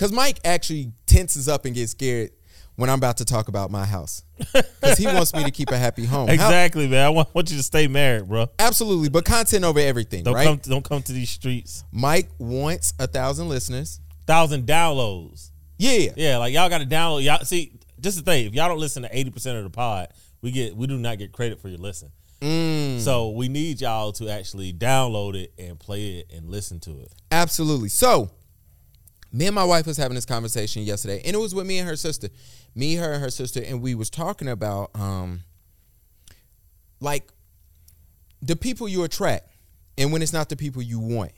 because Mike actually tenses up and gets scared when I'm about to talk about my house because he wants me to keep a happy home. How- Exactly, man. I want, want you to stay married, bro. absolutely, but content over everything, Don't right? come. Don't come to these streets. Mike wants a thousand listeners. Thousand downloads. Yeah, Yeah, like y'all got to download. Y'all see, just the thing. If y'all don't listen to eighty percent of the pod, we get we do not get credit for your listen. Mm. So we need y'all to actually download it and play it and listen to it. absolutely. So, me and my wife was having this conversation yesterday, and it was with me and her sister, me, her, and her sister, and we was talking about um, like the people you attract, and when it's not the people you want.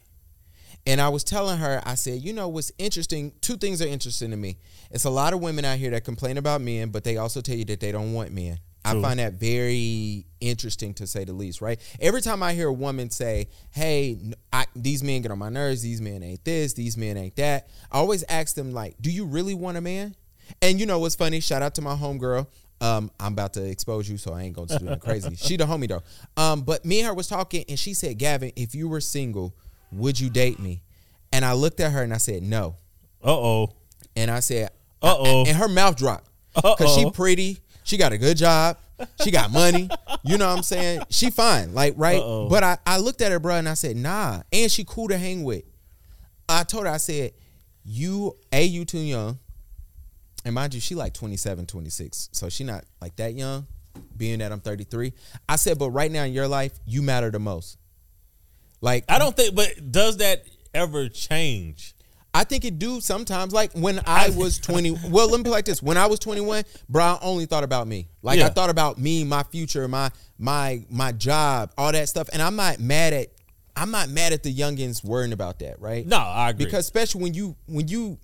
And I was telling her, I said, you know what's interesting? Two things are interesting to me. It's a lot of women out here that complain about men, but they also tell you that they don't want men. I find that very interesting to say the least, right? Every time I hear a woman say, "Hey, I, these men get on my nerves. These men ain't this. These men ain't that," I always ask them like, "Do you really want a man?" And you know what's funny? Shout out to my homegirl. Um, I'm about to expose you, so I ain't gonna do nothing crazy. She the homie though. Um, but me and her was talking, and she said, "Gavin, if you were single, would you date me?" And I looked at her and I said, "No." Uh oh. And I said, Uh-oh. And her mouth dropped uh because she pretty. She got a good job. She got money. You know what I'm saying? She fine, like right. Uh-oh. But I, I looked at her, bro, and I said, nah. And she cool to hang with. I told her, I said, you, A, you too young. And mind you, she like 27, 26. So she not like that young, being that I'm 33. I said, but right now in your life, you matter the most. Like I don't think, but does that ever change? I think it do sometimes. Like when I was 20, well, let me put like this. When I was 21, bro, I only thought about me. Like I thought about me, my future, my my my job, all that stuff. And I'm not mad at I'm not mad at the youngins worrying about that, right? No, I agree. Because especially when you when you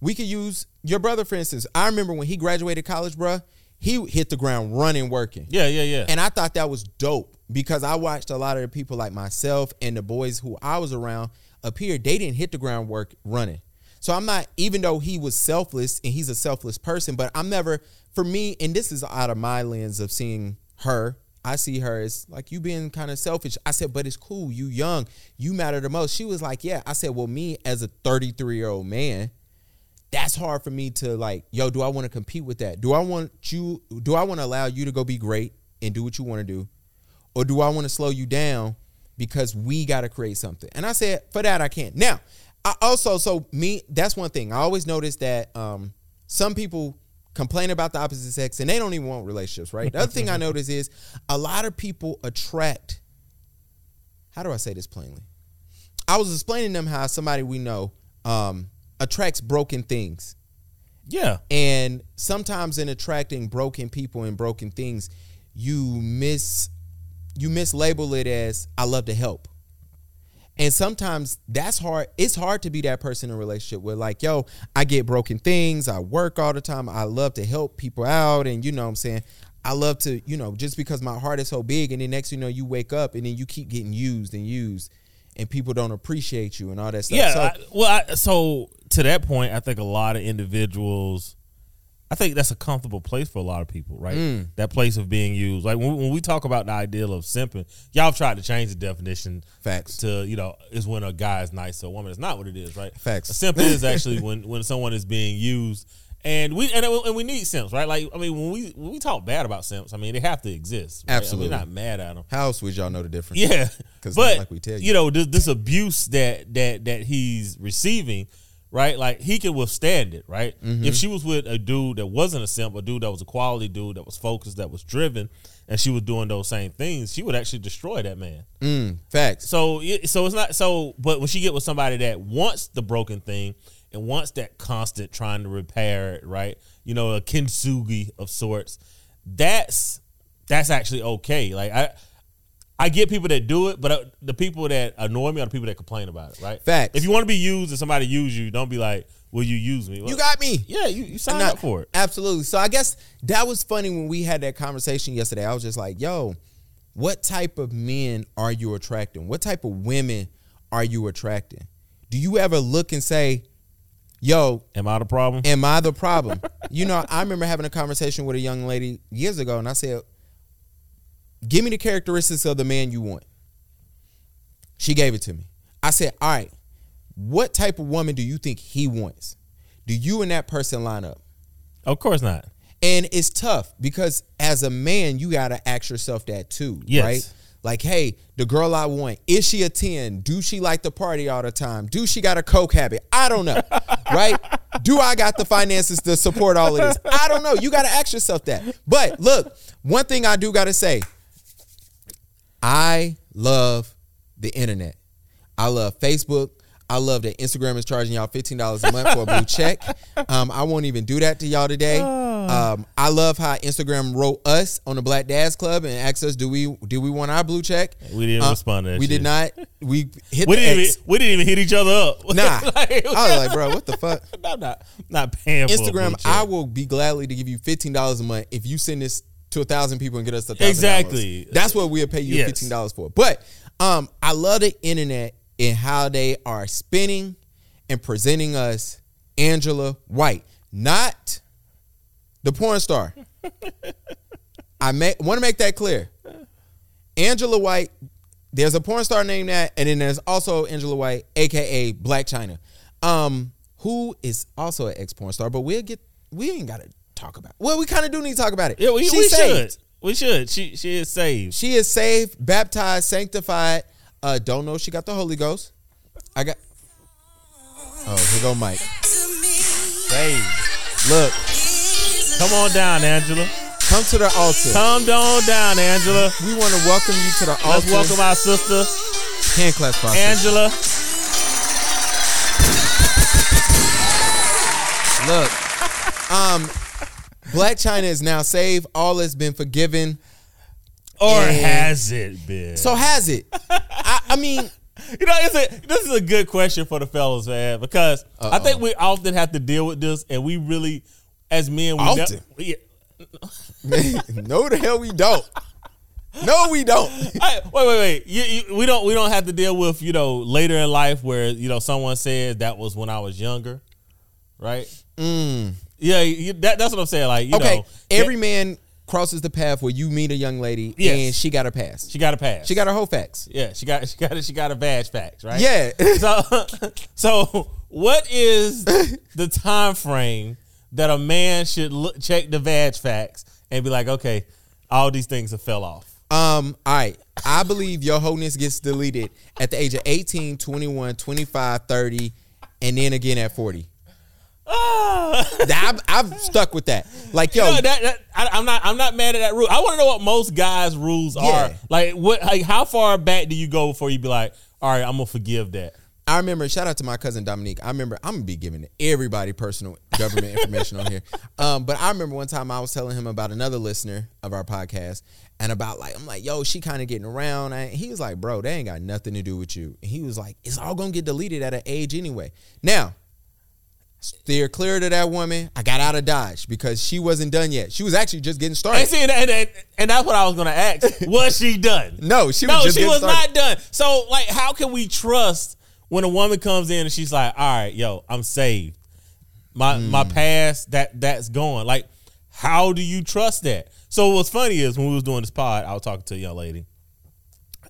we could use your brother for instance. I remember when he graduated college, bro, he hit the ground running working. yeah, yeah, yeah. And I thought that was dope because I watched a lot of the people like myself and the boys who I was around up here, they didn't hit the groundwork running. So I'm not, even though he was selfless and he's a selfless person, but I'm never, for me, and this is out of my lens of seeing her, I see her as like you being kind of selfish. I said, but it's cool. You young, you matter the most. She was like, yeah. I said, well, me as a 33 year old man, that's hard for me to like, yo, do I want to compete with that? Do I want you, do I want to allow you to go be great and do what you want to do? Or do I want to slow you down because we got to create something? And I said, for that, I can't. Now, I also, so me, that's one thing. I always notice that um, some people complain about the opposite sex and they don't even want relationships, right? The other thing I notice is a lot of people attract, how do I say this plainly? I was explaining to them how somebody we know um, attracts broken things. yeah. And sometimes in attracting broken people and broken things, you miss you mislabel it as I love to help. And sometimes that's hard. It's hard to be that person in a relationship where like, yo, I get broken things, I work all the time, I love to help people out and you know what I'm saying? I love to, you know, just because my heart is so big and then next you know you wake up and then you keep getting used and used and people don't appreciate you and all that stuff. Yeah. So, I, well, I, so to that point, I think a lot of individuals, I think that's a comfortable place for a lot of people, right? Mm. That place of being used. Like when, when we talk about the ideal of simping, y'all have tried to change the definition Facts. to you know is when a guy is nice to a woman. It's not what it is, right? Facts. A simp is actually when when someone is being used. And we and, and we need simps, right? Like I mean, when we when we talk bad about simps, I mean they have to exist. right? I mean, Absolutely. we're not mad at them. how else would y'all know the difference? Yeah, because like we tell you. you know this, this abuse that that that he's receiving, right? Like he can withstand it, right? Mm-hmm. If she was with a dude that wasn't a simp, a dude that was a quality dude that was focused, that was driven, and she was doing those same things, she would actually destroy that man. Mm, facts. So so it's not so. But when she get with somebody that wants the broken thing and wants that constant trying to repair it, right? You know, a kintsugi of sorts. That's that's actually okay. Like I. I get people that do it, but uh, the people that annoy me are the people that complain about it, right? Facts. If you want to be used and somebody use you, don't be like, "Will you use me?" Well, You got me. yeah, you, you signed Not- up for it. Absolutely. So I guess that was funny when we had that conversation yesterday. I was just like, yo, what type of men are you attracting? What type of women are you attracting? Do you ever look and say, yo, Am I the problem? am I the problem? you know, I remember having a conversation with a young lady years ago, and I said, give me the characteristics of the man you want. She gave it to me. I said, all right, what type of woman do you think he wants? Do you and that person line up? Of course not. And it's tough because as a man, you gotta ask yourself that too, Yes. right? Like, hey, the girl I want, is she a 10? Do she like to party all the time? Do she got a coke habit? I don't know. right? Do I got the finances to support all of this? I don't know. You gotta ask yourself that. But look, one thing I do gotta say, I love the internet. I love Facebook. I love that Instagram is charging y'all fifteen dollars a month for a blue check. Um, I won't even do that to y'all today. Um, I love how Instagram wrote us on the Black Dads Club and asked us, "Do we do we want our blue check?" We didn't Uh, respond to that We shit. did not. We hit We the didn't X. even we didn't even hit each other up. Nah, Like, I was like, bro, what the fuck? I'm not not paying for a blue Instagram. I will be gladly to give you fifteen dollars a month if you send this to a thousand people and get us a thousand. Exactly. That's what we'll pay you Yes. fifteen dollars for. But um, I love the internet and how they are spinning and presenting us Angela White, not the porn star. I want to make that clear. Angela White, there's a porn star named that, and then there's also Angela White, aka Blac Chyna, um, who is also an ex porn star. But we'll get, we ain't got to talk about. Well, we kind of do need to talk about it. yeah, we, She's we saved. should. We should. She she is saved. She is saved, baptized, sanctified. Uh, don't know if she got the Holy Ghost. I got. Oh, here go Mike. Saved. Look, Come on down, Angela. come to the altar. Come on down, Angela. We want to welcome you to the altar. Let's welcome our sister, hand clap for Angela. Look, um, Blac Chyna is now saved. All has been forgiven. Or And- has it been? So has it? I, I mean, You know, it's a, this is a good question for the fellas, man, because I think we often have to deal with this, and we really, as men, we ne- Often? we- no, the hell we don't. No, we don't. I- wait, wait, wait. You, you, we don't, we don't have to deal with you know later in life where you know someone says that was when I was younger, right? Mm. Yeah, you, that, that's what I'm saying. Like, you. Okay, know, every man crosses the path where you meet a young lady Yes. and she got her pass. she got a pass. She got her whole facts. Yeah, she got she got she got a badge facts, right? Yeah. So so what is the time frame that a man should look, check the badge facts and be like, okay, all these things have fell off. Um, all right. I believe your wholeness gets deleted at the age of 18, 21, 25, 30, and then again at 40. Ah. I've, I've stuck with that. Like, yo, You know, that, that, I, I'm not. I'm not mad at that rule. I want to know what most guys' rules Yeah. are. Like, what? Like, how far back do you go before you be like, all right, I'm gonna forgive that? I remember, shout out to my cousin Dominique. I remember, I'm gonna be giving everybody personal government information on here. Um, but I remember one time I was telling him about another listener of our podcast and about like, I'm like, yo, she kind of getting around. And he was like, bro, they ain't got nothing to do with you. And he was like, it's all gonna get deleted at an age anyway. Now, steer clear to that woman. I got out of Dodge because she wasn't done yet. She was actually just getting And started. see, and, and, and that's what I was gonna ask. Was she done? No, she was no, she was started. not done. So, like, how can we trust when a woman comes in and she's like, "All right, yo, I'm saved. My my Hmm. past that that's gone." Like, how do you trust that? So, what's funny is when we was doing this pod, I was talking to a young lady,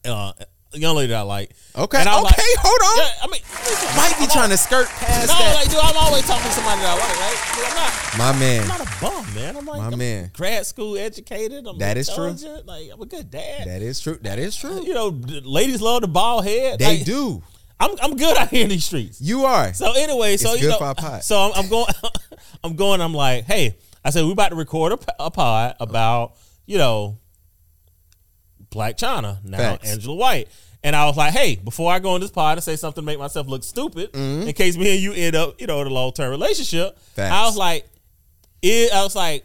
uh, young lady that I like. Okay, And I was okay, like- hold on. Yeah, I mean, listen, Might be I'm trying al- to skirt past No, that. like, dude, I'm always talking to somebody that I like, right? Dude, I'm not. my man. I'm not a bum, man. I'm like, My I'm man. grad school educated. I'm That is true. Like, I'm a good dad. That is true. That is true. you know, ladies love the bald head. They Like, do. I'm I'm good out here in these streets. You are. So anyway, so It's you good know, so I'm, I'm going, I'm going. I'm like, hey, I said we're about to record a pod about you know, Blac Chyna now Facts. Angela White, and I was like, hey, before I go on this pod and say something to make myself look stupid, in case me and you end up you know in a long term relationship, Mm-hmm. I was like, it, I was like,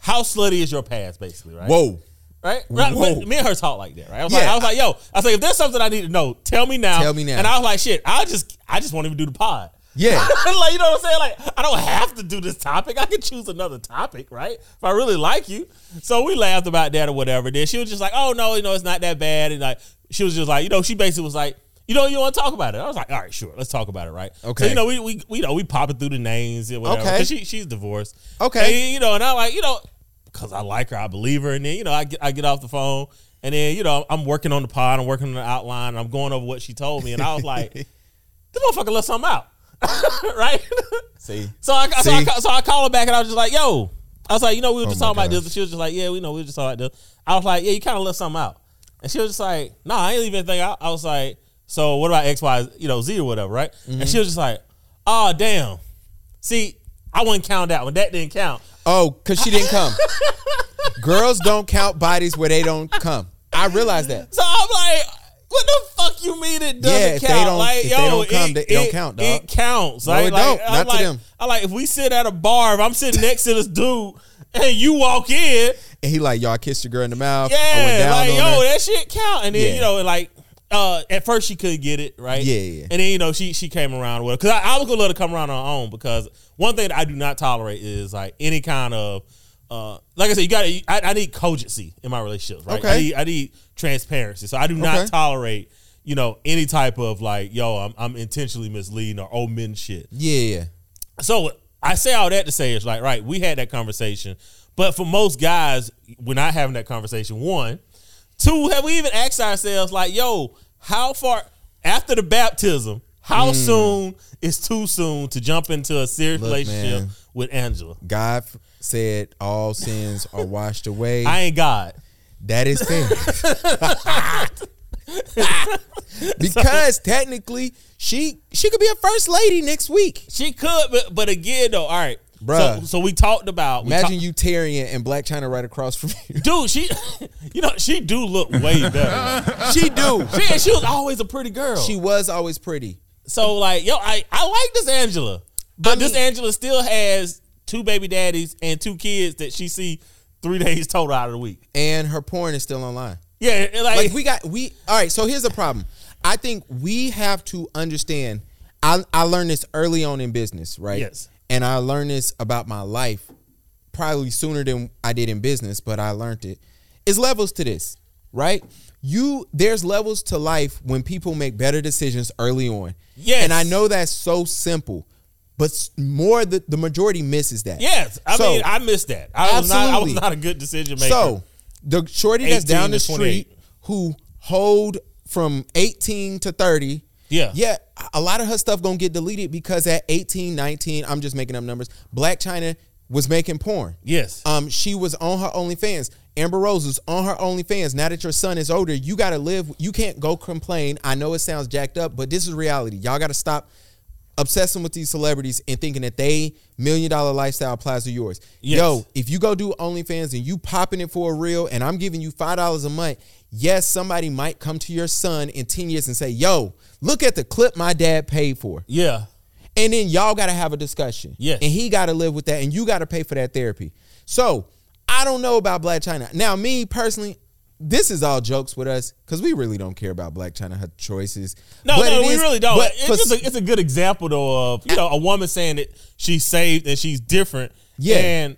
how slutty is your past, basically, right? Whoa. Right? right? Whoa. Me and her talk like that, right? I was Yeah. like, I was like, yo, I was like, if there's something I need to know, tell me now. Tell me now. And I was like, shit, I just, I just won't even do the pod. Yeah. like, you know what I'm saying? Like, I don't have to do this topic. I can choose another topic, right? If I really like you. So we laughed about that or whatever. Then she was just like, oh no, you know, it's not that bad. And like, she was just like, you know, she basically was like, you know, you want to talk about it? I was like, all right, sure, let's talk about it, right? Okay. So you know, we we, we you know we popping through the names and whatever. Okay. She she's divorced. Okay. And, you know, and I like you know because I like her, I believe her, and then you know I get I get off the phone. And then, you know, I'm working on the pod, I'm working on the outline, and I'm going over what she told me. And I was like, this motherfucker left something out, right? See, So I, so I so I called her back and I was just like, "Yo," I was like, "You know, we were just Oh talking about this," and she was just like, "Yeah, we know, we were just talking about this." I was like, "Yeah, you kind of left something out," and she was just like, "Nah, I ain't leave anything out." I was like, "So what about X, Y, you know, Z or whatever, right?" Mm-hmm. And she was just like, "Oh, damn." See, I wouldn't count that one. That didn't count. oh, cause she didn't come. Girls don't count bodies where they don't come. I realize that. So what the fuck you mean it doesn't Yeah, if they count? don't- like, if yo, they don't come, it, they- it don't count, dog. It counts. No, Like, it like, don't. I'm Not to like, them. I like if we sit at a bar, if I'm sitting next to this dude and you walk in, And he like, y'all kissed your girl in the mouth. I yeah, like yo, her. that shit count. And then Yeah. you know, like uh, at first she couldn't get it right. Yeah, yeah. And then you know she she came around with it because I, I was gonna let her come around on her own because one thing that I do not tolerate is like any kind of uh, like I said, you got. I, I need cogency in my relationships, right? I need, I need transparency, so I do not Okay. tolerate you know any type of like yo, I'm I'm intentionally misleading or omitting shit. Yeah, yeah. So I say all that to say is like, right, we had that conversation, but for most guys, we're not having that conversation. One, two, have we even asked ourselves like, yo, how far after the baptism? How soon is too soon to jump into a serious. Look, relationship man. with Angela? God said all sins are washed away. I ain't God. that is fair. because technically, she she could be a first lady next week. She could, but but again though, all right, Bruh. So, so we talked about we Imagine talk- you Tyrion and Blac Chyna right across from you. dude. She, you know, she do look way better. she do. she, and she was always a pretty girl. She was always pretty. So like, yo, I, I like this Angela, but this mean- Angela still has two baby daddies and two kids that she see three days total out of the week. And her porn is still online. Yeah, like, like we got we all right so here's the problem i think we have to understand i i learned this early on in business right Yes. and i learned this about my life probably sooner than i did in business but i learned it is levels to this right you there's levels to life when people make better decisions early on Yes. and i know that's so simple but more the, the majority misses that yes, I So- mean, I missed that. I was not, I was not a good decision maker. So the shorty that's down the street who hold from 18 to 30. Yeah. Yeah. A lot of her stuff gonna get deleted because at 18, 19, I'm just making up numbers. Blac Chyna was making porn. yes, Um, she was on her OnlyFans. Amber Rose was on her OnlyFans. Now that your son is older, you gotta live. You can't go complain. I know it sounds jacked up, but this is reality. Y'all gotta stop obsessing with these celebrities and thinking that they million dollar lifestyle applies to yours. Yes. Yo, if you go do OnlyFans and you popping it for a real, and I'm giving you five dollars a month, yes, somebody might come to your son in ten years and say, "Yo, look at the clip my dad paid for," yeah, and then y'all got to have a discussion. Yes. and he got to live with that, and you got to pay for that therapy. So I don't know about Blac Chyna. Now, me personally. This is all jokes with us because we really don't care about Blac Chyna, her choices. no, But no, we is- really don't. It's, just a, it's a good example though of you know a woman saying that she's saved and she's different. Yeah. and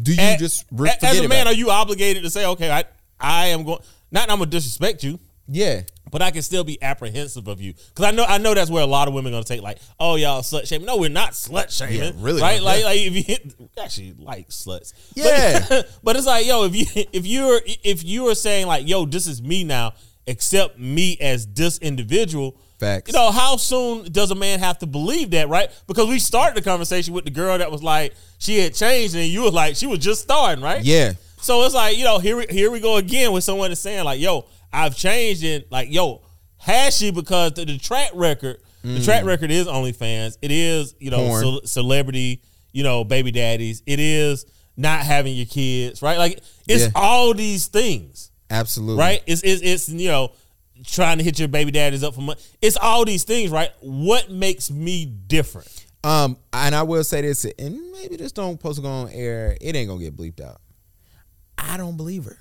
do you a- just re- as a man, are you obligated to say, okay, I I am going? Not I'm gonna disrespect you. Yeah, but I can still be apprehensive of you because I know I know that's where a lot of women are gonna take like, oh y'all slut shaming. No, we're not slut shaming. Yeah, really right? Like Yeah. like if you hit, actually like sluts. Yeah. but, it's like yo, if you if you're if you are saying like, yo, this is me now, accept me as this individual. Facts. You know, how soon does a man have to believe that, right? Because we started the conversation with the girl that was like, she had changed, and you was like, she was just starting, right? yeah. So it's like, you know, here we here we go again with someone that's saying like, yo, I've changed and like, yo, has she because the, the track record, the track record is OnlyFans. It is, you know, Mm. Ce- celebrity, you know, baby daddies. It is not having your kids, right? Like it's Yeah. all these things, Absolutely. right? It's it's it's you know, trying to hit your baby daddies up for money. It's all these things, right? What makes me different? Um, and I will say this, and maybe this don't post go on air. It ain't gonna get bleeped out. I don't believe her.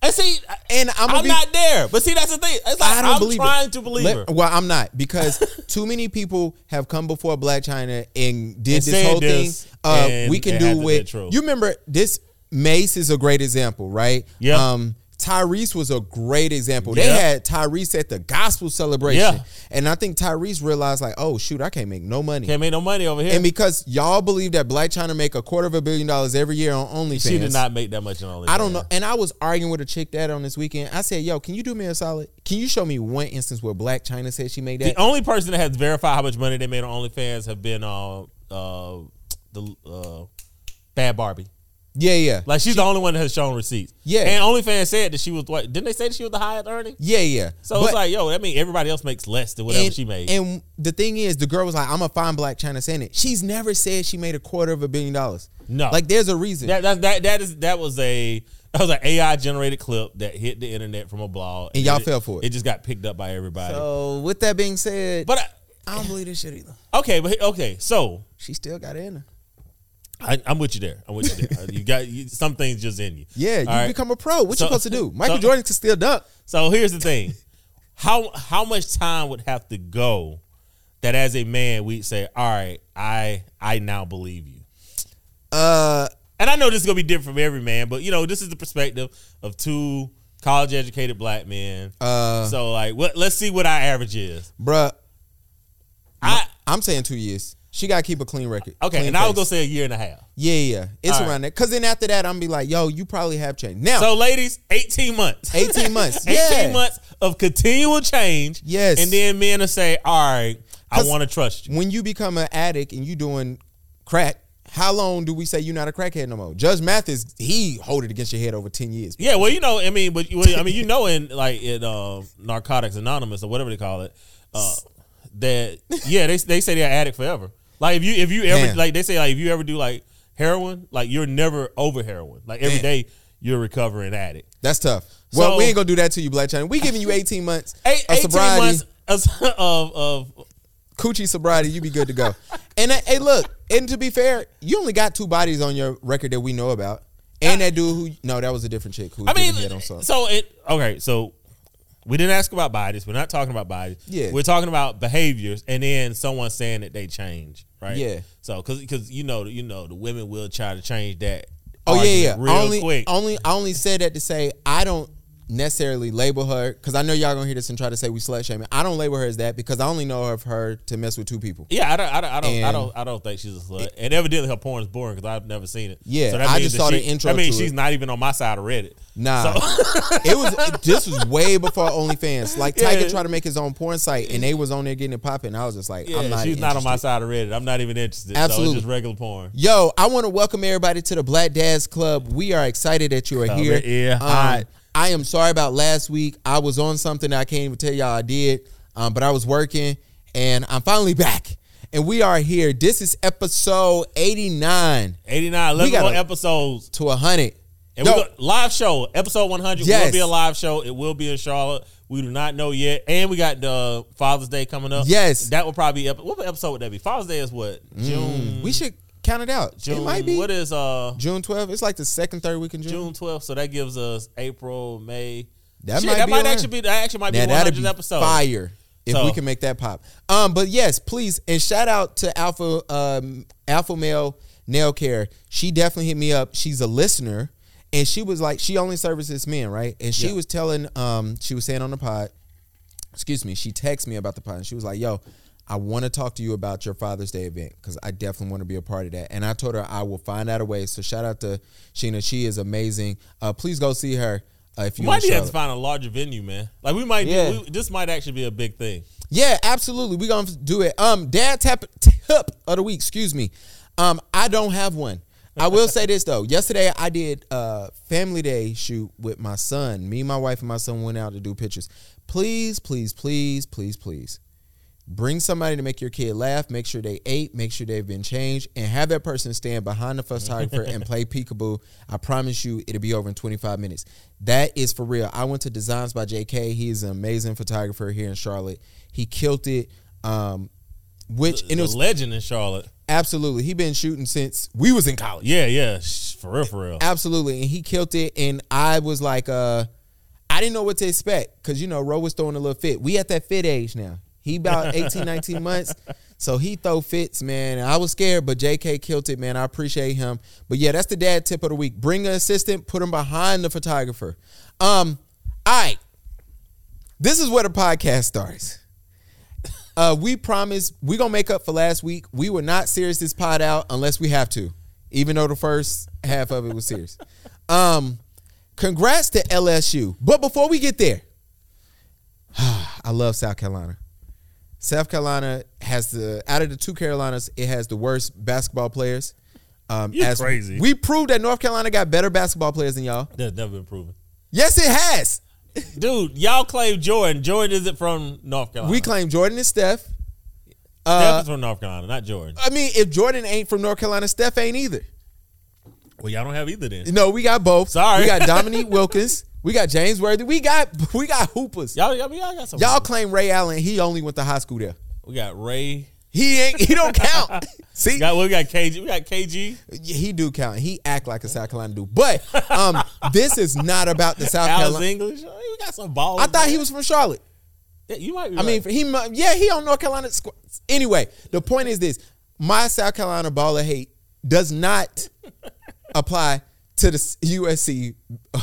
And see, And I'm, I'm, be, not there. But see, that's the thing. It's like I don't I'm believe trying it. to believe Let- her. Well, I'm not because too many people have come before Blac Chyna and did And this whole this, thing. Uh, and we can do with you remember this. Mase is a great example, right? Yeah. Um, Tyrese was a great example. They Yeah. had Tyrese at the gospel celebration. Yeah. And I think Tyrese realized like, oh shoot, I can't make no money. Can't make no money over here. And because y'all believe that Blac Chyna make a quarter of a billion dollars every year on OnlyFans. she did not make that much on OnlyFans. I don't know. And I was arguing with a chick that on this weekend. I said, yo, can you do me a solid? Can you show me one instance where Blac Chyna said she made that? The only person that has verified how much money they made on OnlyFans have been uh uh the uh Bad Barbie. Yeah, yeah. Like she's the only one that has shown receipts. Yeah. And OnlyFans said that she was what? Didn't they say that she was the highest earning? yeah, yeah. So But- it's like, yo, that means everybody else makes less than whatever and, she made. And the thing is, the girl was like, I'm a fine Blac Chyna saying it. She's never said she made a quarter of a billion dollars. No. Like there's a reason. that, that that that is that was a that was an AI generated clip that hit the internet from a blog, And y'all it- fell for it. It just got picked up by everybody. so with that being said, but I don't believe this shit either. Okay, but okay, so She still got it in her. I, I'm with you there. I'm with you there. you got you, some things just in you. Yeah, you All right? become a pro. What So- you supposed to do? Michael so- Jordan can still dunk. So here's the thing: how how much time would have to go that as a man we'd say, all right, I I now believe you. Uh, And I know this is gonna be different from every man, but you know this is the perspective of two college educated black men. uh, so like, what? Let's see what our average is. bruh, I I'm saying two years. She got to keep a clean record. okay, Clean and I was gonna say a year and a half. Yeah, yeah, it's All right. around that. Cause then after that, I'm gonna be like, yo, you probably have changed. Now, So, ladies, 18 months. 18 months. 18 Yeah. months of continual change. Yes. And then men will say, all right, I want to trust you. when you become an addict and you doing crack, how long do we say you're not a crackhead no more? Judge Mathis, he hold it against your head over 10 years. Yeah, well, you know, I mean, but well, I mean, you know, in like in uh, Narcotics Anonymous or whatever they call it, uh, that yeah, they they say they're addict forever. Like if you if you ever like they say like if you ever do like heroin, like you're never over heroin. Like every day you're a recovering addict. That's tough. Well, So- we ain't gonna do that to you, Blac Chyna. We giving you 18 months Eight, of 18 sobriety, months of, of of coochie sobriety. You be good to go. and uh, hey, look, and to be fair, you only got two bodies on your record that we know about, and that dude who no, that was a different chick who I mean, on something. so it okay. So we didn't ask about bodies. We're not talking about bodies. Yeah. we're talking about behaviors, and then someone saying that they change, right? Yeah. So because because you know you know the women will try to change that. Oh yeah, yeah. Only, quick. only, I only said that to say I don't necessarily label her because I know y'all gonna hear this and try to say we slut shaming. I don't label her as that because I only know of her to mess with two people. yeah, I don't, I don't, I don't, I don't, I don't think she's a slut. And evidently, her porn is boring because I've never seen it. Yeah, that I just saw the intro I mean, she's it. not even on my side of Reddit. Nah, So- it was this was way before OnlyFans. Like Yeah. Tyga tried to make his own porn site and they was on there getting it popping. I was just like, Yeah, I'm not. she's not on my interested. side of Reddit. I'm not even interested. Absolutely. it's just regular porn. Yo, I want to welcome everybody to the Black Dads Club. We are excited that you are Come here. Yeah, Um, hot. I am sorry about last week. I was on something that I can't even tell y'all I did, um, but I was working, and I'm finally back. And we are here. This is episode 89 89, 11 gotta- more episodes. to 100. And got live show, episode 100 will be a live show. It will be in Charlotte. We do not know yet. And we got the Father's Day coming up. Yes. That will probably be, what episode would that be? Father's Day is what? June. we should count it out. June. it might be What is uh June 12th. It's like the second, third week in June. June 12th? So that gives us April, May. That Shit, might that be might actually be, that actually might be Now the that'd 100th be episode. fire if So- we can make that pop. Um, but yes, please and shout out to Alpha um, Alpha Male Nail Care. She definitely hit me up. She's a listener, and she was like, she only services men, right? And she Yeah. was telling, um, she was saying on the pod, excuse me, she texted me about the pod, and she was like, "Yo." I want to talk to you about your Father's Day event because I definitely want to be a part of that. And I told her I will find out a way. So shout out to Sheena. She is amazing. Uh, please go see her uh, if you might have to find a larger venue, man. Like we might, Yeah. do, we, this might actually be a big thing. Yeah, absolutely. We're gonna do it. Um, dad tap tip of the week, excuse me. Um, I don't have one. I will say this though. Yesterday I did a family day shoot with my son. Me, my wife, and my son went out to do pictures. Please, please, please, please, please. Bring somebody to make your kid laugh. Make sure they ate. Make sure they've been changed, and have that person stand behind the photographer and play peekaboo. I promise you, it'll be over in 25 minutes. That is for real. I went to Designs by JK. He is an amazing photographer here in Charlotte. He killed it. Um, which and it The was legend in Charlotte. absolutely he been shooting since we was in college. Yeah, yeah, for real, for real. Absolutely, and he killed it. And I was like, uh, I didn't know what to expect because you know Ro was throwing a little fit. We at that fit age now. He about 18, 19 months. So he throw fits, man. I was scared, but JK killed it, man. I appreciate him. But yeah, that's the dad tip of the week. Bring an assistant, put him behind the photographer. Um, all right. This is where the podcast starts. Uh, we promise we're gonna make up for last week. We will not serious this pod out unless we have to, even though the first half of it was serious. Um, congrats to LSU. But before we get there, I love South Carolina. South Carolina has the out of the two Carolinas, it has the worst basketball players. Um, You're crazy. We proved that North Carolina got better basketball players than y'all. That's never been proven. Yes, it has. Dude, y'all claim Jordan. Jordan isn't from North Carolina. We claim Jordan and Steph. Steph Uh, is from North Carolina, not Jordan. I mean, if Jordan ain't from North Carolina, Steph ain't either. Well, y'all don't have either then. No, we got both. Sorry. we got Dominique Wilkins. We got James Worthy. We got we got hoopers. Y'all, y'all, y'all got some. Y'all claim Ray Allen. He only went to high school there. We got Ray. He ain't. He don't count. See, We got we got KG. We got KG. Yeah, he do count. He act like a South Carolina dude. But um, this is not about the South Alice Carolina. English. We got some balls. I thought he was from Charlotte. you might. Be I mean, he yeah, he on North Carolina. squ- Anyway, the point is this: my South Carolina baller hate does not apply to the USC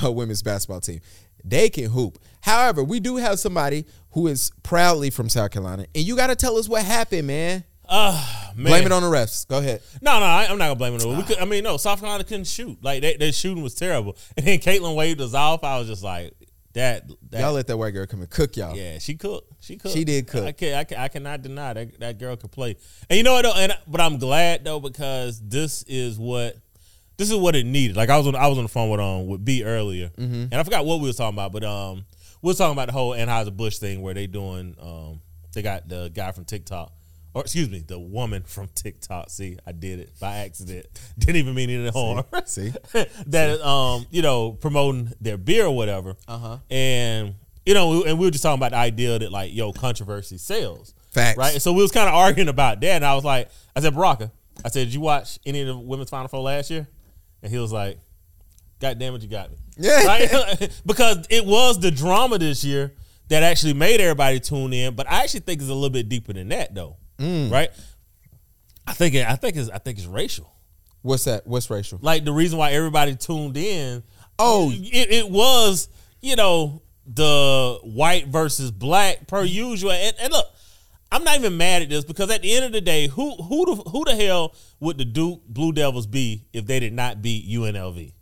uh, women's basketball team. They can hoop. However, we do have somebody who is proudly from South Carolina, and you got to tell us what happened, man. uh, man. Blame it on the refs. Go ahead. No, no, I, I'm not gonna blame it. on We could, I mean, no, South Carolina couldn't shoot. Like they, their shooting was terrible. And then Caitlin waved us off. I was just like, that. that Y'all let that white girl come and cook y'all. yeah, she cooked. She cooked. She did cook. I can, I, can, I cannot deny that that girl could play. And you know what? Though, and but I'm glad though because this is what this is what it needed. Like I was on I was on the phone with um with B earlier, Mm-hmm. and I forgot what we were talking about, but um we was talking about the whole Anheuser Busch thing where they doing um they got the guy from TikTok. Or excuse me, the woman from TikTok. See, I did it by accident. Didn't even mean any harm. See? that um, you know, promoting their beer or whatever. Uh-huh. And you know, and we were just talking about the idea that like, yo, controversy sells. Facts. Right. And so we was kind of arguing about that. And I was like, I said, Baraka, I said, Did you watch any of the women's final four last year? And he was like, God damn it, you got me. Yeah. Right? because it was the drama this year that actually made everybody tune in. But I actually think it's a little bit deeper than that though. Mm. Right? I think it, I think it's I think it's racial. What's that? What's racial? Like the reason why everybody tuned in. Oh. it, it was you know the white versus black per usual. And, and look, I'm not even mad at this because at the end of the day, who who the who the hell would the Duke Blue Devils be if they did not beat UNLV?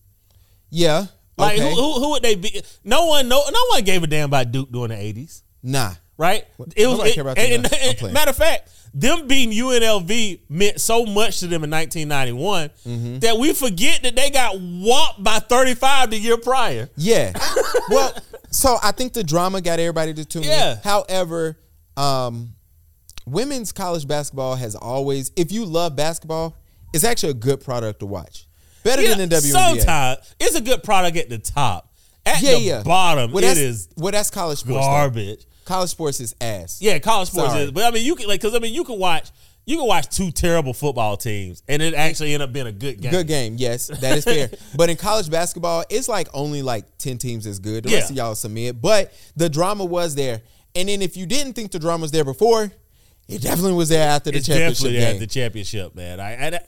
Yeah. Like okay. who, who who would they be? No one no no one gave a damn about Duke during the 80s Nah. right? It was it- and- and- matter of fact, them beating UNLV meant so much to them in 1991 Mm-hmm. that we forget that they got whopped by 35 the year prior. Yeah. well, so I think the drama got everybody to tune Yeah. in. However, um, women's college basketball has always, if you love basketball, it's actually a good product to watch. Better Yeah, than the WNBA. Sometimes it's a good product at the top. At yeah, the yeah. bottom, well, it is well, that's college sports. though. garbage. College sports is ass. Yeah, college sports Sorry. is. But I mean, you can like because I mean, you can watch you can watch two terrible football teams and it actually end up being a good game. Good game, yes, that is fair. but in college basketball, it's like only like ten teams is good. The rest of y'all submit, but the drama was there. And then if you didn't think the drama was there before, it definitely was there after the it's championship definitely game. at the championship, man. I, I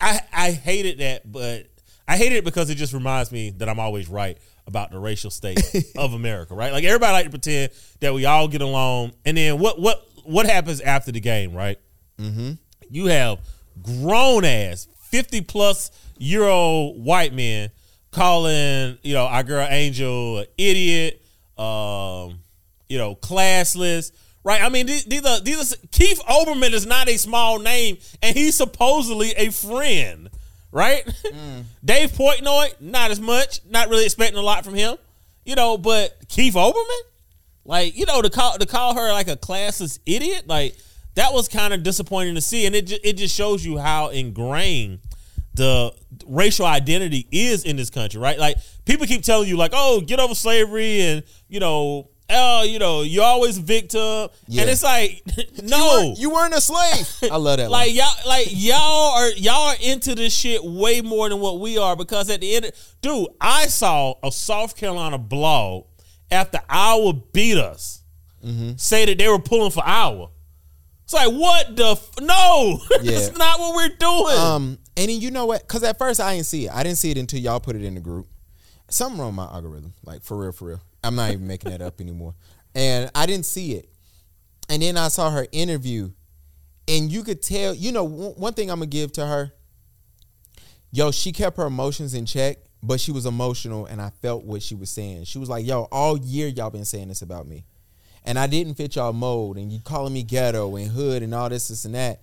I I hated that, but I hated it because it just reminds me that I'm always right about the racial state of America, right? Like everybody like to pretend that we all get along, and then what what what happens after the game, right? Mm-hmm. You have grown ass fifty plus year old white men calling you know our girl Angel an idiot, um, you know, classless. Right, I mean these, these are these are Keith Olbermann is not a small name, and he's supposedly a friend, right? Mm. Dave Portnoy, not as much, not really expecting a lot from him, you know. But Keith Olbermann, like you know, to call to call her like a classless idiot, like that was kind of disappointing to see, and it ju- it just shows you how ingrained the racial identity is in this country, right? Like people keep telling you, like, oh, get over slavery, and you know, oh, you know, you're always victim, Yeah. and it's like, You no, weren't, you weren't a slave. I love that. like line. y'all, like y'all are y'all are into this shit way more than what we are because at the end, dude, I saw a South Carolina blog after Iowa beat us Mm-hmm. say that they were pulling for Iowa. It's like what the f- no, Yeah. it's not what we're doing. Um, and you know what? Because at first I didn't see it. I didn't see it until y'all put it in the group. Something wrong with my algorithm. Like for real, for real. I'm not even making that up anymore. And I didn't see it. And then I saw her interview, and you could tell. You know, one one thing I'm gonna give to her. Yo, she kept her emotions in check, but she was emotional, and I felt what she was saying. She was like, "Yo, all year y'all been saying this about me." and I didn't fit y'all mold, and you calling me ghetto and hood and all this, this and that.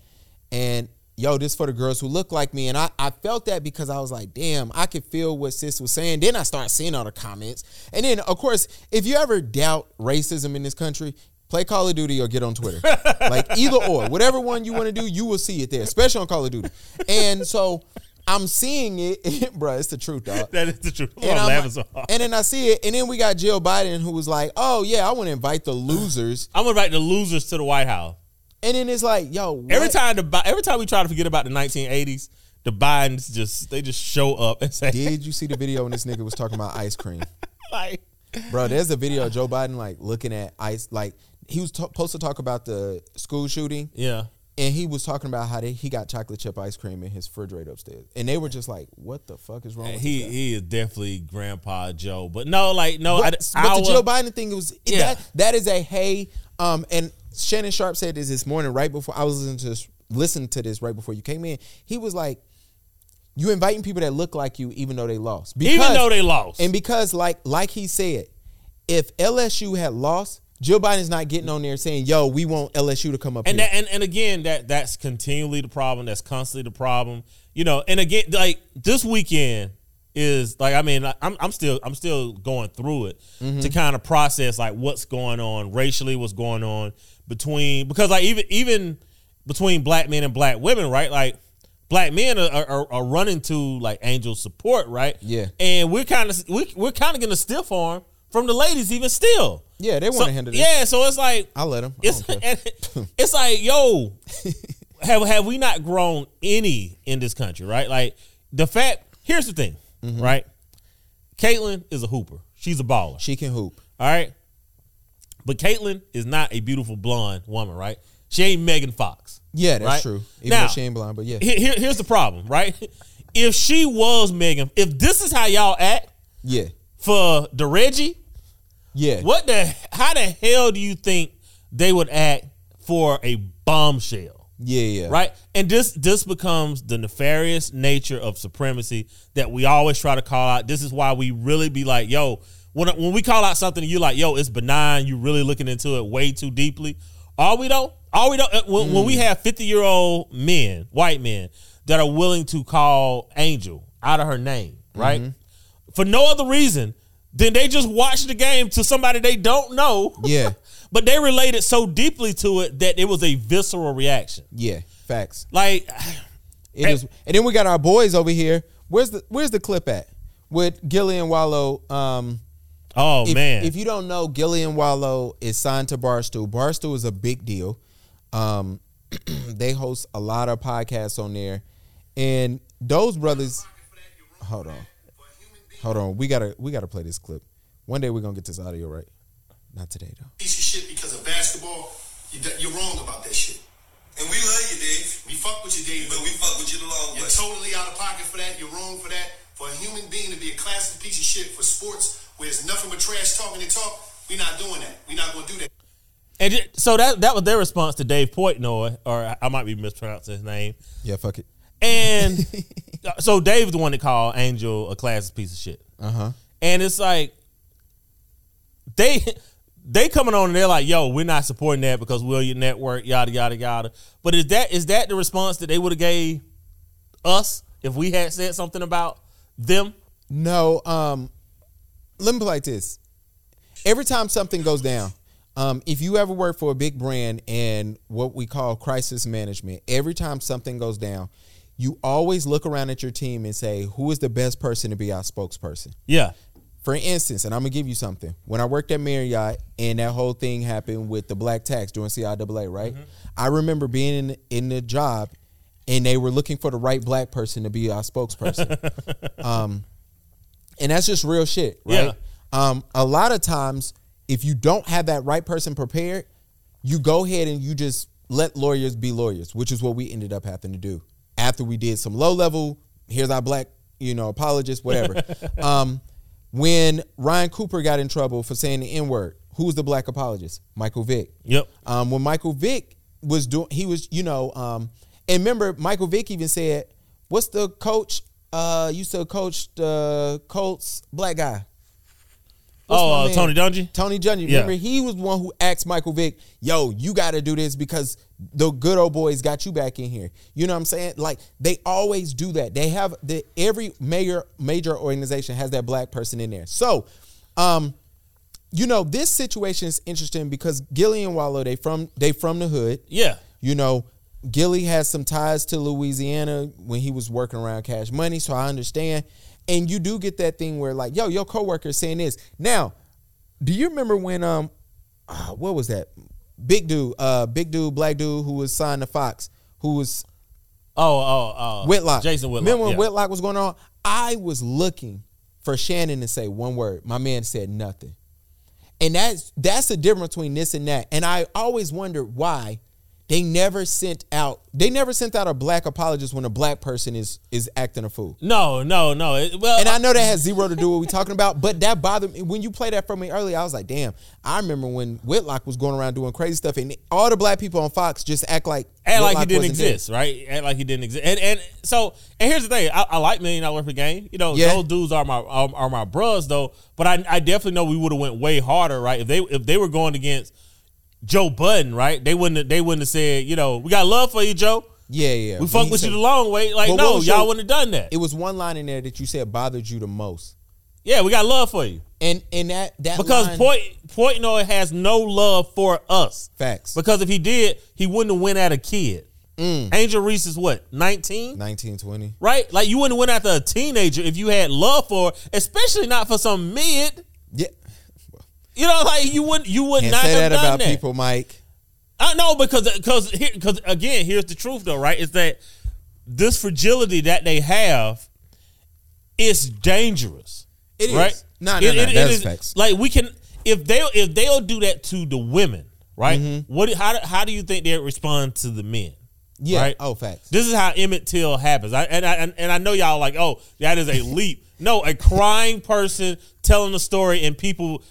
And yo, this for the girls who look like me. And I, I felt that because I was like, damn, I could feel what sis was saying. Then I started seeing all the comments. And then, of course, if you ever doubt racism in this country, play Call of Duty or get on Twitter. like either or. Whatever one you want to do, you will see it there, especially on Call of Duty. And so I'm seeing it, bruh, it's the truth, dog. that is the truth. And, oh, laughing like- and then I see it, and then we got Jill Biden who was like, "Oh yeah, I want to invite the losers," I'm gonna invite the losers to the White House. And then it's like, "Yo, what? Every time the every time we try to forget about the 1980s, the Bidens just they just show up and say Did you see the video when this nigga was talking about ice cream, like bro? There's a video of Joe Biden like looking at ice, like he was t- supposed to talk about the school shooting, yeah. and he was talking about how they, he got chocolate chip ice cream in his refrigerator upstairs, and they were just like, "What the fuck is wrong?" with He he is definitely Grandpa Joe, but no, like no, But, I, but our- the Joe Biden thing was Yeah. that that is a hey. Um, and Shannon Sharpe said this this morning right before I was listening to this, listening to this right before you came in. He was like, "You inviting people that look like you, even though they lost, even though they lost, and because like like he said, if LSU had lost, Joe Biden's not getting on there saying, "Yo, we want LSU to come up and here." that and, and again that that's continually the problem. That's constantly the problem. You know, and again, like this weekend is like I mean I'm I'm still I'm still going through it Mm-hmm. to kind of process like what's going on racially, what's going on between because like even even between black men and black women, right? Like black men are, are, are running to like angel support, right? Yeah. and we're kind of we, we're kind of getting a stiff arm from the ladies even still. yeah, they want So, to handle this. yeah, so it's like I'll let them. I it's don't care. and it's like yo, have have we not grown any in this country, right? Like the fact. Here's the thing, Mm-hmm. right? Caitlyn is a hooper. She's a baller. She can hoop. all right, but Caitlyn is not a beautiful blonde woman, right? She ain't Megan Fox. Yeah, that's Right? true. Even Now- though she ain't blind, but yeah, here- here's the problem, right? If she was Megan, if this is how y'all act yeah, for the Reggie, yeah. What the? How the hell do you think they would act for a bombshell? Yeah, yeah. Right, and this this becomes the nefarious nature of supremacy that we always try to call out. This is why we really be like, yo, when when we call out something, you like, yo, it's benign. You're really looking into it way too deeply. All we don't, all we don't. uh, When, when we have fifty year old men, white men, that are willing to call Angel out of her name, right, for no other reason than they just watched the game to somebody they don't know. Yeah. but they related so deeply to it that it was a visceral reaction. Yeah, facts. Like, It is, and then we got our boys over here. Where's the Where's the clip at with Gillie and Wallo? Um, oh if, man, if you don't know, Gillie and Wallo is signed to Barstool. Barstool is a big deal. Um, they host a lot of podcasts on there, and those brothers. Hold on, hold on. We gotta we gotta play this clip. One day we're gonna get this audio right. Not today though. piece of shit because of basketball, you, you're wrong about that shit. And we love you, Dave. We fuck with you, Dave, But but we fuck with you the long you're totally out of pocket for that. You're wrong for that. For a human being to be a classic piece of shit for sports where it's nothing but trash talking and talk, we're not doing that. We're not gonna do that. and ju- so that that was their response to Dave Portnoy, or I might be mispronouncing his name. Yeah, fuck it. And so Dave's the one that called Angel a classic piece of shit. Uh huh. And it's like they they coming on and they're like, "Yo, we're not supporting that because we're your network, yada yada yada." But is that is that the response that they would have gave us if we had said something about them? No, um, let me put like this. Every time something goes down, um, if you ever work for a big brand and what we call crisis management, every time something goes down, you always look around at your team and say, who is the best person to be our spokesperson? Yeah, For instance, and I'm gonna give you something. When I worked at Marriott and that whole thing happened with the black tax during CIAA, right? I remember being in, in the job and they were looking for the right black person to be our spokesperson. um, and that's just real shit, right? Um, a lot of times, if you don't have that right person prepared, you go ahead and you just let lawyers be lawyers, which is what we ended up having to do after we did some low level. Here's our black, you know, apologist, whatever. um, when Riley Cooper got in trouble for saying the N word, who was the black apologist? Michael Vick. Yep. Um, when Michael Vick was doing, he was, you know, um, and remember Michael Vick even said, "What's the coach? Uh, used to coach the Colts, black guy." What's Oh, uh. Tony Dungy? Tony Dungy. Yeah. Remember, he was the one who asked Michael Vick, "Yo, you got to do this because the good old boys got you back in here." You know what I'm saying? Like they always do that. They have the every major major organization has that black person in there. So, um, you know, this situation is interesting because Gillie and Wallo they from they from the hood. Yeah. You know, Gillie has some ties to Louisiana when he was working around Cash Money, so I understand. And you do get that thing where like, yo, your coworker is saying this. Now, do you remember when um, ah, what was that? Big dude, uh, big dude, black dude who was signed to Fox, who was Oh, oh, oh. Whitlock. Jason Whitlock. Remember when yeah. Whitlock was going on? I was looking for Shannon to say one word. My man said nothing. And that's that's the difference between this and that. And I always wondered why they never sent out they never sent out a black apologist when a black person is is acting a fool. No, no, no. It- well, And I know that has zero to do with what we're talking about, but that bothered me when you played that for me earlier. I was like, damn. I remember when Whitlock was going around doing crazy stuff, and all the black people on Fox just act like act like he didn't wasn't there. exist, right? Act like he didn't exist. And and so and here's the thing: I, I like million dollar per game. You know, Yeah. those dudes are my are, are my bros though. But I I definitely know we would have went way harder, right? If they if they were going against Joe Budden, right? They wouldn't have, they wouldn't have said, you know, we got love for you, Joe. Yeah, yeah. We fuck with said- you the long way. Like, no, y'all your- wouldn't have done that. It was one line in there that you said bothered you the most, yeah, we got love for you and and that that because line, Point Portnoy has no love for us. facts Because if he did, he wouldn't have went at a kid. Mm. Angel Reese is what nineteen. nineteen twenty. right? Like you wouldn't have went after a teenager if you had love for, her, especially not for some mid. Yeah, You know, like you wouldn't you would can't not say have that done about that. people, Mike. I know because because because again, here's the truth though, right? Is that this fragility that they have is dangerous. It is. right? No, no, no, that's facts. Like we can if they if they'll do that to the women, right? Mm-hmm. What how do- how do you think they respond to the men? Yeah. Right? Oh, facts. This is how Emmett Till happens. I, and, I, and and I know y'all like, oh, that is a leap. No, a crying person telling a story and people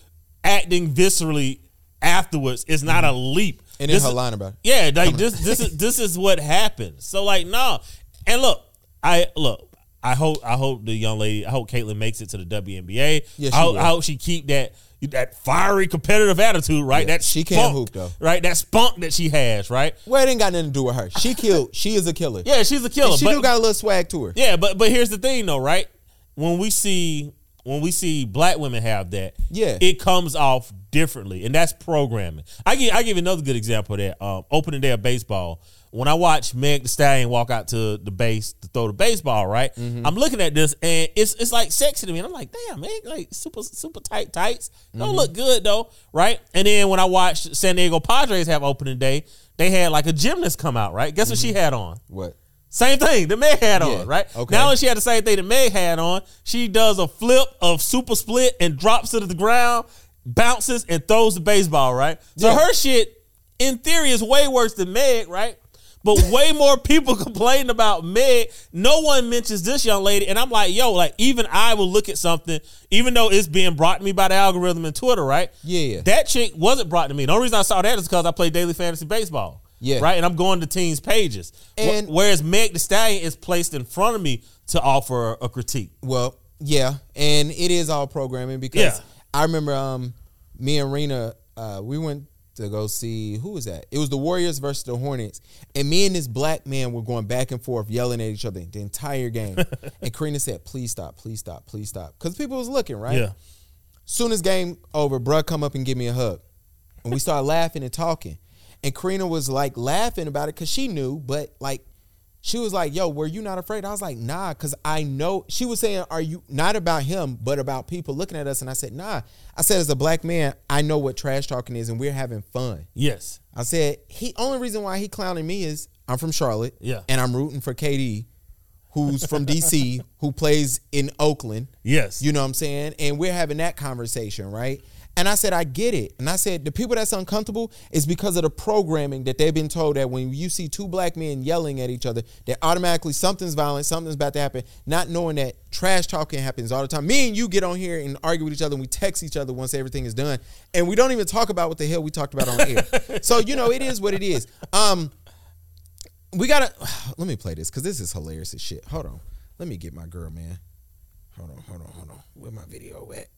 acting viscerally afterwards is not a leap. Mm-hmm. And This her is- line about it. Yeah, like this this is this is what happens. So like, no. And look, I look. I hope I hope the young lady. I hope Caitlin makes it to the WNBA. Yeah, I, hope. I hope she keep that that fiery competitive attitude. Right, Yeah, that she can spunk, hoop, though. Right, that spunk that she has. Right. Well, it ain't got nothing to do with her. She killed. She is a killer. Yeah, she's a killer. And she but, do got a little swag to her. Yeah, but but here's the thing though, right? When we see when we see black women have that, Yeah. it comes off differently, and that's programming. I give I give another good example of that. Um, opening day of baseball. When I watch Meg the Stallion walk out to the base to throw the baseball, right? Mm-hmm. I'm looking at this and it's it's like sexy to me. And I'm like, damn, man, like super super tight tights. Don't Mm-hmm. look good though, right? And then when I watched San Diego Padres have opening day, they had like a gymnast come out, right? Guess what she had on? What? Same thing the Meg had Yeah, on, right? okay. Now when she had the same thing the Meg had on, she does a flip of super split and drops it to the ground, bounces and throws the baseball, right? So Yeah. her shit, in theory, is way worse than Meg, right? But way more people complain about Meg. No one mentions this young lady, and I'm like, yo, like even I will look at something, even though it's being brought to me by the algorithm and Twitter, right? Yeah, yeah. That chick wasn't brought to me. The only reason I saw that is because I play daily fantasy baseball. Yeah. Right? And I'm going to teams' pages. And- whereas Meg the Stallion is placed in front of me to offer a critique. Well, yeah, and it is all programming because Yeah. I remember um me and Rena uh we went to go see who was that? It was the Warriors versus the Hornets, and me and this black man were going back and forth yelling at each other the entire game. and Karina said, "Please stop, please stop, please stop," because people was looking right. Yeah. Soon as game over, bruh come up and give me a hug. And we started laughing and talking. And Karina was like laughing about it because she knew, but like she was like, Yo, were you not afraid? I was like, nah, because I know she was saying, Are you not about him, but about people looking at us? And I said, Nah. I said, as a black man, I know what trash talking is and we're having fun. Yes. I said, he only reason why he clowning me is I'm from Charlotte. Yeah. And I'm rooting for KD, who's from DC who plays in Oakland. Yes. You know what I'm saying? And we're having that conversation, right? And I said, I get it. And I said, the people that's uncomfortable is because of the programming that they've been told that when you see two black men yelling at each other, that automatically something's violent, something's about to happen, not knowing that trash talking happens all the time. Me and you get on here and argue with each other and we text each other once everything is done. And we don't even talk about what the hell we talked about on air. so, you know, it is what it is. Um, we gotta let me play this because this is hilarious as shit. Hold on. Let me get my girl, man. Hold on, hold on, hold on. Where my video at?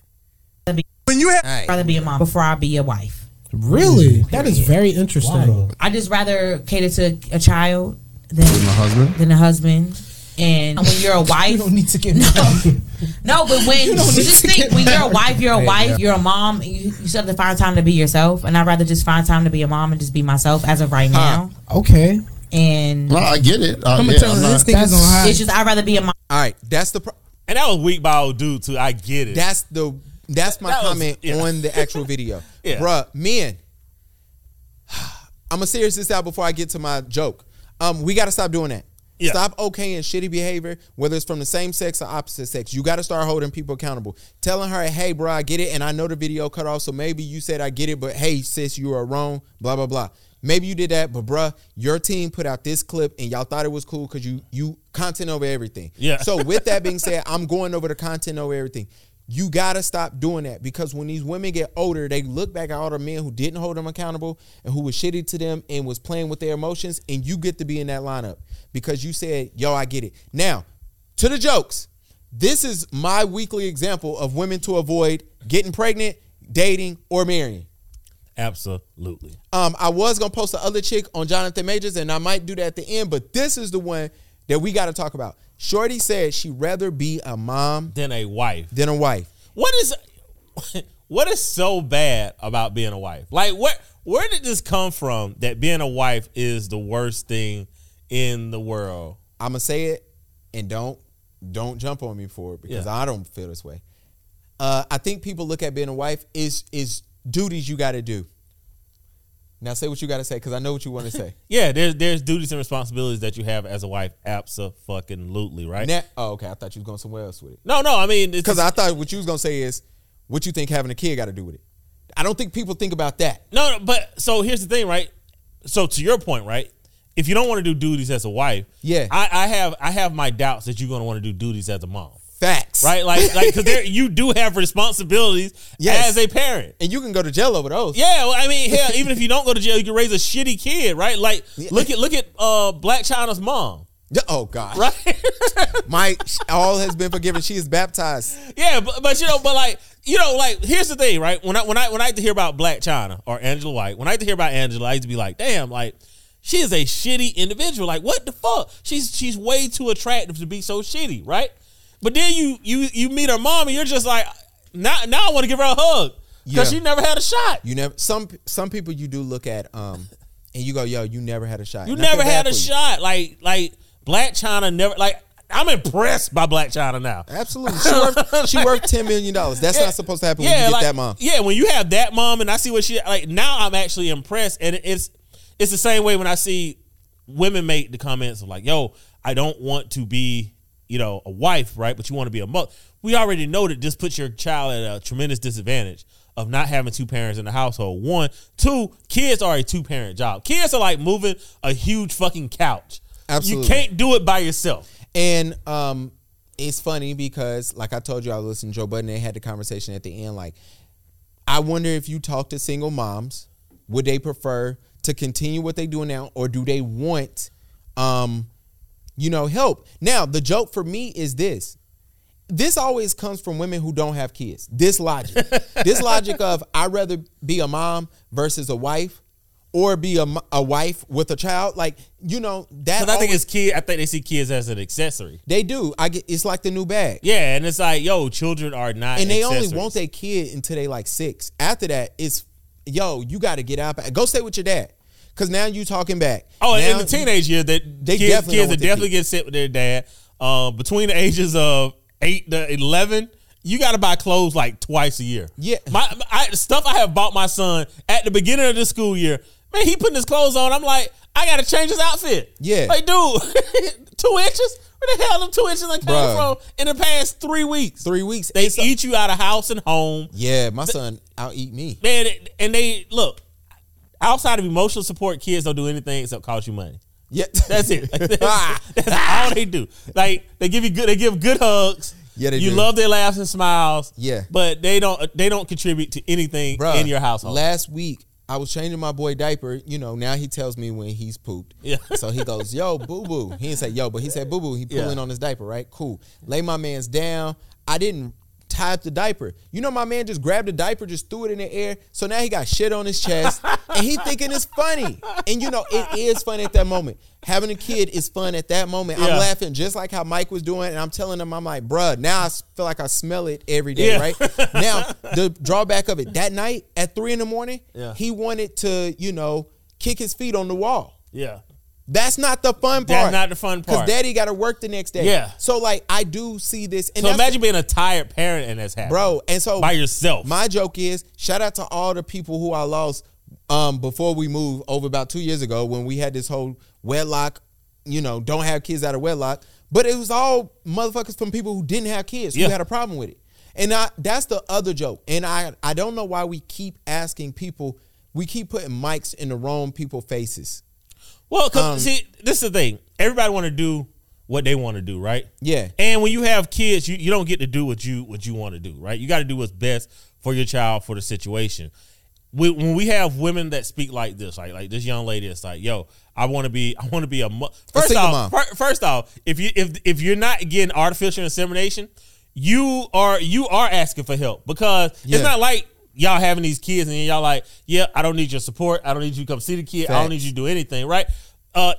When you have All right. rather be a mom before I be a wife. Really? That is very interesting. I just rather cater to a child than my husband. than a husband. And when you're a wife, You don't need to get no, married. no, but when you, don't need just to think get when you're a married. wife, you're a wife, you're a mom. You, you still have to find time to be yourself, and I'd rather just find time to be a mom and just be myself as of right now. Okay. And No, I get it. Uh, I'm gonna yeah, tell I'm you, this not, nigga's on high. it's just I'd rather be a mom. All right, that's the pro- and that was weak by old dude too. I get it. that's the that's my That was- comment yeah. on the actual video. Yeah. Bruh, men. I'm gonna serious this out before I get to my joke. Um, we gotta stop doing that. Yeah. Stop okaying shitty behavior, whether it's from the same sex or opposite sex. You got to start holding people accountable. Telling her, hey, bro, I get it. And I know the video cut off. So maybe you said, I get it. But hey, sis, you are wrong. Blah, blah, blah. Maybe you did that. But, bruh, your team put out this clip and y'all thought it was cool because you, you content over everything. Yeah. So, with that being said, I'm going over the content over everything. You gotta stop doing that because when these women get older, they look back at all the men who didn't hold them accountable and who was shitty to them and was playing with their emotions, and you get to be in that lineup because you said, "Yo, I get it." Now, to the jokes. This is my weekly example of women to avoid getting pregnant, dating, or marrying. Absolutely. Um, I was gonna post the other chick on Jonathan Majors, and I might do that at the end, but this is the one that we got to talk about. Shorty said she'd rather be a mom than a wife. than a wife. What is what is so bad about being a wife? Like where where did this come from that being a wife is the worst thing in the world? I'm gonna say it, and don't don't jump on me for it because Yeah. I don't feel this way. Uh, I think people look at being a wife is is duties you got to do. Now say what you got to say because I know what you want to say. Yeah, there's there's duties and responsibilities that you have as a wife. Absolutely, right? Now, oh, okay. I thought you was going somewhere else with it no, no. I mean, because I thought what you was gonna say is what you think having a kid got to do with it. I don't think people think about that. No, no, but so here's the thing, right? So to your point, right? If you don't want to do duties as a wife, Yeah. I, I have I have my doubts that you're going to want to do duties as a mom, Facts, right? Like like because there you do have responsibilities Yes. as a parent. And you can go to jail over those. Yeah, well, I mean, hell, even if you don't go to jail, you can raise a shitty kid, right? Like look at look at uh Blac Chyna's mom, Oh God. right? My all has been forgiven. She is baptized. Yeah, but, but you know, but like you know, like here's the thing, right? When I when I when I used to hear about Blac Chyna or Angela White, when I used to hear about Angela, I used to be like, damn, like she is a shitty individual. Like what the fuck? She's she's way too attractive to be so shitty, right? But then you you you meet her mom and you're just like, now now I want to give her a hug because Yeah. she never had a shot. You never. Some some people you do look at, um, and you go, "Yo, you never had a shot." You And never had a shot. Like like Blac Chyna never like. I'm impressed by Blac Chyna now. Absolutely, she worth she worth ten million dollars. That's not supposed to happen when you get like, that mom. Yeah, when you have that mom, and I see what she like. Now I'm actually impressed, and it's it's the same way when I see women make the comments of like, "Yo, I don't want to be, you know, a wife, right? But you want to be a mother." We already know that this puts your child at a tremendous disadvantage of not having two parents in the household. One, two, kids are a two parent job. Kids are like moving a huge fucking couch. Absolutely. you can't do it by yourself. And um, it's funny because, like I told you, I listened to Joe Budden. They had the conversation at the end. Like, I wonder if you talk to single moms, would they prefer to continue what they doing now, or do they want, um, you know, help? Now, the joke for me is this: this always comes from women who don't have kids. This logic, this logic of I'd rather be a mom versus a wife, or be a, a wife with a child. Like, you know, that. Because I think it's kid. I think they see kids as an accessory. they do. I get it's like the new bag. Yeah, and it's like, yo, children are not. and they only want their kid until they like six. After that, it's yo, you got to get out. Go stay with your dad, because now you talking back. Oh, now in the teenage years, that They kids, definitely kids that definitely get sit with their dad. Uh, between the ages of eight to eleven, you got to buy clothes like twice a year. Yeah. my I, stuff I have bought my son at the beginning of the school year. Man, he putting his clothes on. I'm like, I got to change his outfit. Yeah. like dude, two inches. Where the hell them two inches came from in the past three weeks? Three weeks. They eat you out of house and home. Yeah, my son out eat me. Man, and they look outside of emotional support, kids don't do anything except cost you money. Yeah, That's it. That's, that's all they do. Like they give you good. They give good hugs. Yeah, they do. you do. love their laughs and smiles. Yeah. but they don't. They don't contribute to anything Bruh, in your household. Last week, I was changing my boy diaper. You know, now he tells me when he's pooped. Yeah. So he goes, "Yo, boo boo." He didn't say "yo," but he said "boo boo." He Yeah. pulling on his diaper, right? Cool. Lay my man's down. I didn't tie up the diaper. You know, my man just grabbed the diaper, just threw it in the air. So now he got shit on his chest, and he thinking it's funny. And you know, it is funny at that moment. Having a kid is fun at that moment. Yeah. I'm laughing just like how Mike was doing, and I'm telling him, I'm like, bruh, now I feel like I smell it every day, Yeah. right? now the drawback of it that night at three in the morning, Yeah. he wanted to, you know, kick his feet on the wall. yeah, That's not the fun part. That's not the fun part. Because daddy got to work the next day. Yeah. So like I do see this, and so imagine being a tired parent and that's happening, bro. And so by yourself. my joke is shout out to all the people who I lost um, before we moved over about two years ago when we had this whole wedlock, you know, don't have kids out of wedlock. But it was all motherfuckers from people who didn't have kids Yeah. who had a problem with it. And I, that's the other joke. And I, I don't know why we keep asking people, we keep putting mics in the wrong people faces. Well, 'cause, um, see, this is the thing. Everybody want to do what they want to do, right? Yeah. And when you have kids, you, you don't get to do what you what you want to do, right? You got to do what's best for your child for the situation. We, when we have women that speak like this, like like this young lady, it's like, yo, I want to be, I want to be a. Mo-. First single off, fir- first off, if you if if you're not getting artificial insemination, you are you are asking for help because Yeah. it's not like y'all having these kids and y'all like, yeah, I don't need your support, I don't need you to come see the kid, I don't need you to do anything, right? Uh,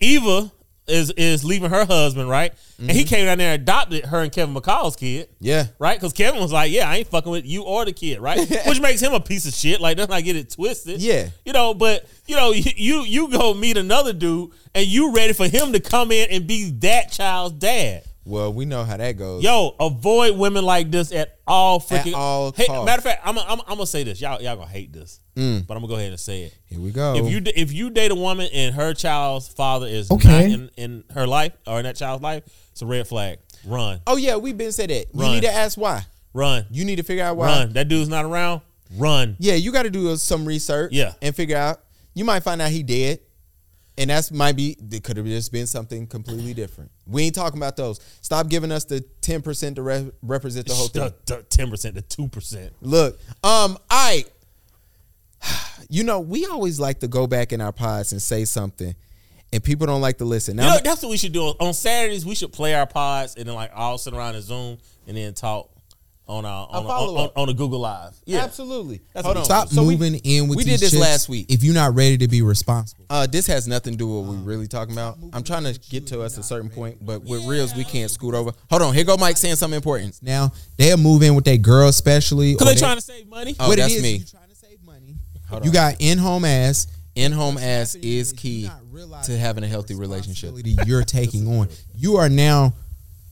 Eva is is leaving her husband, right? And he came down there and adopted her and Kevin McCall's kid. Mm-hmm. Yeah. Right? Because Kevin was like, Yeah, I ain't fucking with you or the kid, right? Which makes him a piece of shit. Like, let's not get it twisted. Yeah. You know, but you know, you you, you go meet another dude and you ready for him to come in and be that child's dad. Well, we know how that goes. Yo, avoid women like this at all freaking At all Hey, costs. matter of fact, I'm I'm, I'm gonna say this. Y'all y'all gonna hate this, Mm. but I'm gonna go ahead and say it. Here we go. If you if you date a woman and her child's father is Okay. not in, in her life or in that child's life, it's a red flag. Run, oh yeah, we've been said that. You need to ask why. run, You need to figure out why. run. That dude's not around. Run. Yeah, you got to do some research. Yeah. and figure out. You might find out he dead, and that's might be. It could have just been something completely different. We ain't talking about those. Stop giving us the ten percent to re- represent the whole thing. Ten percent to two percent. Look, um, I. You know, we always like to go back in our pods and say something, and people don't like to listen. You Now, know, that's what we should do on Saturdays. We should play our pods and then like all sit around and Zoom and then talk on our on, a, on, follow-up. on, a Google Live. Yeah, absolutely. That's Hold what- on. Stop So we- moving in with we did this chicks last week. If you're not ready to be responsible, Uh, this has nothing to do with what we're really talking about. I'm trying to get to us a certain point, but with reels we can't scoot over. Hold on, here go Mike saying something important. now they'll move in with their girl, especially. because or they they- trying to save money. Oh, what it that's is, me. You trying to save money. You got in-home ass In-home ass is key to having a healthy relationship. You're taking on. You are now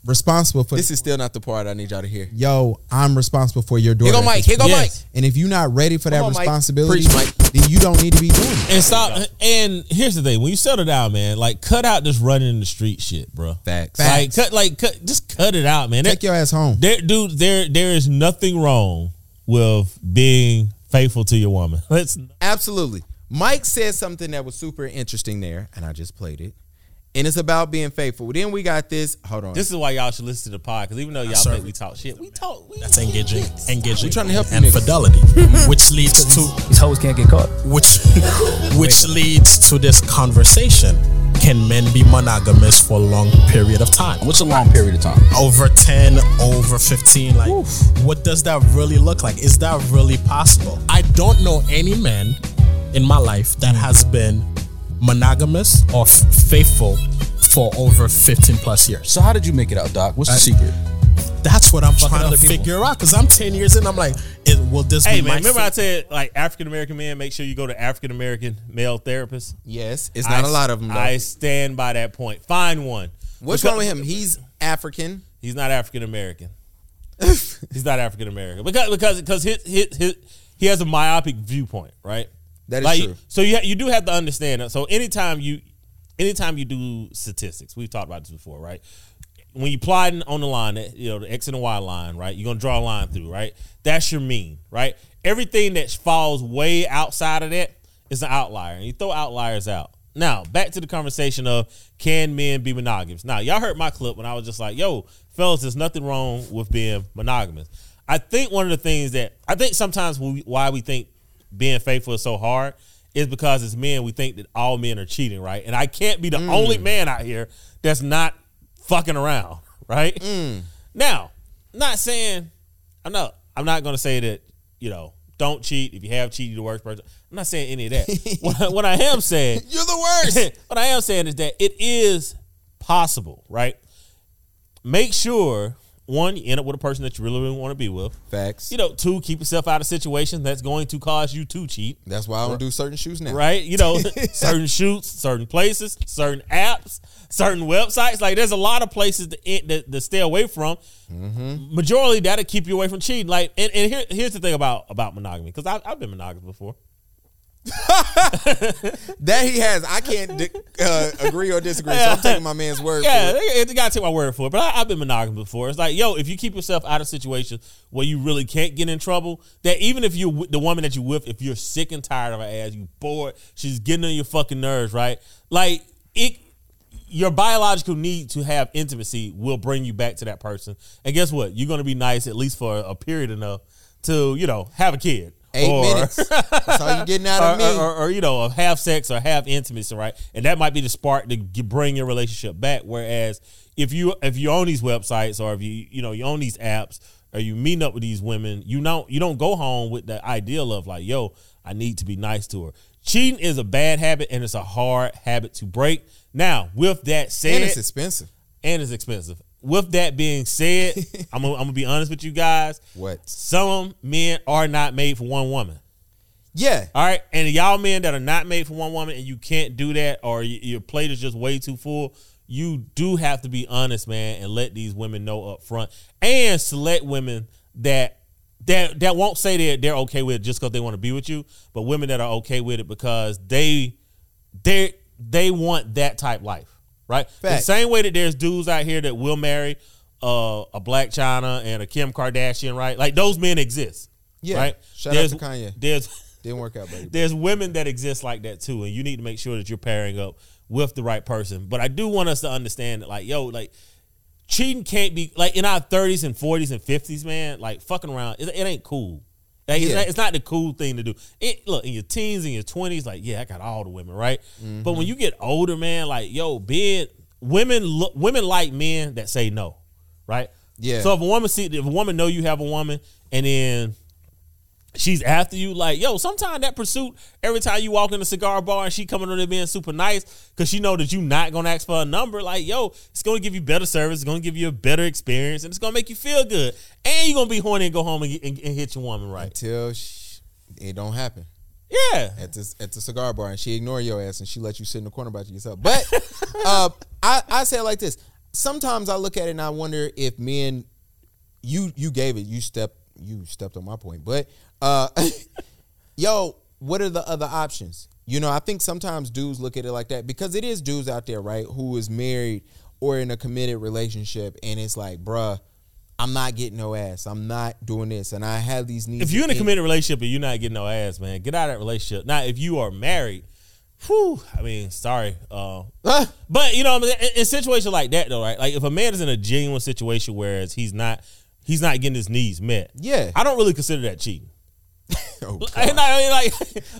responsible for. This is still not the part I need y'all to hear. yo. I'm responsible for your door. Here go Mike. Here go point. Yes. And if you're not ready for that Come on, Mike. responsibility, Preach, Mike. then you don't need to be doing it. And stop. And here's the thing: when you settle down, man, like cut out this running in the street shit, bro. Facts. Like cut, like cut, just cut it out, man. Take your ass home. There, dude, there, there is nothing wrong with being faithful to your woman. Let's. Absolutely. Mike said something that was super interesting there, and I just played it. And it's about being faithful. Then we got this. Hold on. This is why y'all should listen to the pod because even though y'all sir. think we talk shit, we talk. We, That's engaging, engaging, We trying to help you and niggas. fidelity, which leads to These hoes can't get caught. which which leads to this conversation. Can men be monogamous for a long period of time? What's a long period of time? Over 10, over 15? Like, what does that really look like? Is that really possible? I don't know any man in my life that mm. has been monogamous or f- faithful for over 15 plus years. So how did you make it out, Doc? What's the uh, secret? That's what I'm trying to people. figure out because I'm 10 years in. I'm like, it, will this hey be my man, remember fa- I said like African American men, make sure you go to African American male therapists. yes, it's not I- a lot of them. Though. I stand by that point. Find one. What's Because- wrong with him? He's African. He's not African American. He's not African American because because because his, his, his, he has a myopic viewpoint, right? That is Like, true. So you ha- you do have to understand that. So anytime you anytime you do statistics, we've talked about this before, right? When you plotting on the line, that you know the X and the Y line, right? You're gonna draw a line through, right? That's your mean, right? Everything that falls way outside of that is an outlier, and you throw outliers out. Now, back to the conversation of can men be monogamous? Now, y'all heard my clip when I was just like, "Yo, fellas, there's nothing wrong with being monogamous." I think one of the things that I think sometimes we, why we think being faithful is so hard is because as men we think that all men are cheating, right? And I can't be the only mm. man out here that's not fucking around, right? Mm. Now, not saying I'm not I'm not gonna say that, you know, don't cheat. If you have cheated, you're the worst person. I'm not saying any of that. what, what I am saying You're the worst. what I am saying is that it is possible, right? Make sure one, you end up with a person that you really, really want to be with. Facts. You know, two, keep yourself out of situations that's going to cause you to cheat. That's why I don't do certain shoes now. Right? You know, certain shoots, certain places, certain apps, certain websites. Like there's a lot of places to, to, to stay away from. Mm-hmm. Majority that'll keep you away from cheating. Like, and, and here, here's the thing about about monogamy, because I've been monogamous before. That he has. I can't di- uh, agree or disagree. So I'm taking my man's word Yeah, for it. they gotta take my word for it. But I, I've been monogamous before. It's like, yo, if you keep yourself out of situations where you really can't get in trouble, that even if you're the woman that you with, if you're sick and tired of her ass, you bored, she's getting on your fucking nerves, right? Like it. Your biological need to have intimacy will bring you back to that person, and guess what? You're gonna be nice at least for a period enough to you know have a kid. Eight Or- minutes. That's all you getting out of or, me. or, or, you know, of half sex or half intimacy, right? And that might be the spark to bring your relationship back. Whereas if you if you own these websites or if you you know you own these apps or you meeting up with these women, you don't you don't go home with the ideal of like, yo, I need to be nice to her. Cheating is a bad habit and it's a hard habit to break. Now, with that said, and it's expensive. and it's expensive. With that being said, I'm gonna, I'm gonna be honest with you guys. What? Some men are not made for one woman. Yeah. All right, and y'all men that are not made for one woman and you can't do that, or y- your plate is just way too full, you do have to be honest, man, and let these women know up front, and select women that that that won't say that they're okay with it just because they want to be with you, but women that are okay with it because they they they want that type life, right? The same way that there's dudes out here that will marry uh, a Blac Chyna and a Kim Kardashian, right? Like those men exist. Yeah. Right. Shout out there's, to Kanye. There's Didn't work out, baby. there's women that exist like that too, and you need to make sure that you're pairing up with the right person. But I do want us to understand that, like, yo, like cheating can't be like in our 30s and 40s and 50s, man. Like fucking around, it, it ain't cool. Like, it's, not, it's not the cool thing to do. It, look, in your teens and your 20s, like, yeah, I got all the women, right? Mm-hmm. But when you get older, man, like, yo, being women, look, women like men that say no, right? Yeah. So if a woman see, if a woman know you have a woman, and then she's after you, like, yo, sometimes that pursuit, every time you walk in a cigar bar and she coming on there being super nice, because she know that you not gonna ask for a number, like, yo, it's gonna give you better service, it's gonna give you a better experience, and it's gonna make you feel good. And you're gonna be horny and go home and, and, and hit your woman right. Until sh- it don't happen. Yeah. at the at the cigar bar and she ignore your ass and she let you sit in the corner by yourself. But uh, I I say it like this. Sometimes I look at it and I wonder if men, you you gave it, you stepped you stepped on my point, but uh, yo, what are the other options? You know, I think sometimes dudes look at it like that because it is dudes out there, right, who is married or in a committed relationship, and it's like, bruh, I'm not getting no ass. I'm not doing this, and I have these needs. If you're in a committed relationship and you're not getting no ass, man, get out of that relationship. Now, if you are married, whew, I mean, sorry. Uh, Ah. but you know, in, in situations like that, though, right? Like if a man is in a genuine situation whereas he's not, he's not getting his needs met. Yeah. I don't really consider that cheating. Oh, God. I, I mean, like,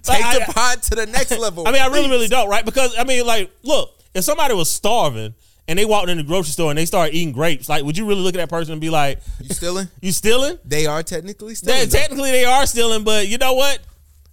Take like, the pod to the next level. I mean, I really, really don't, right? Because I mean, like, look, if somebody was starving and they walked in the grocery store and they started eating grapes, like, would you really look at that person and be like, You stealing? "You stealing?" They are technically They, stealing. though. technically, they are stealing, but you know what?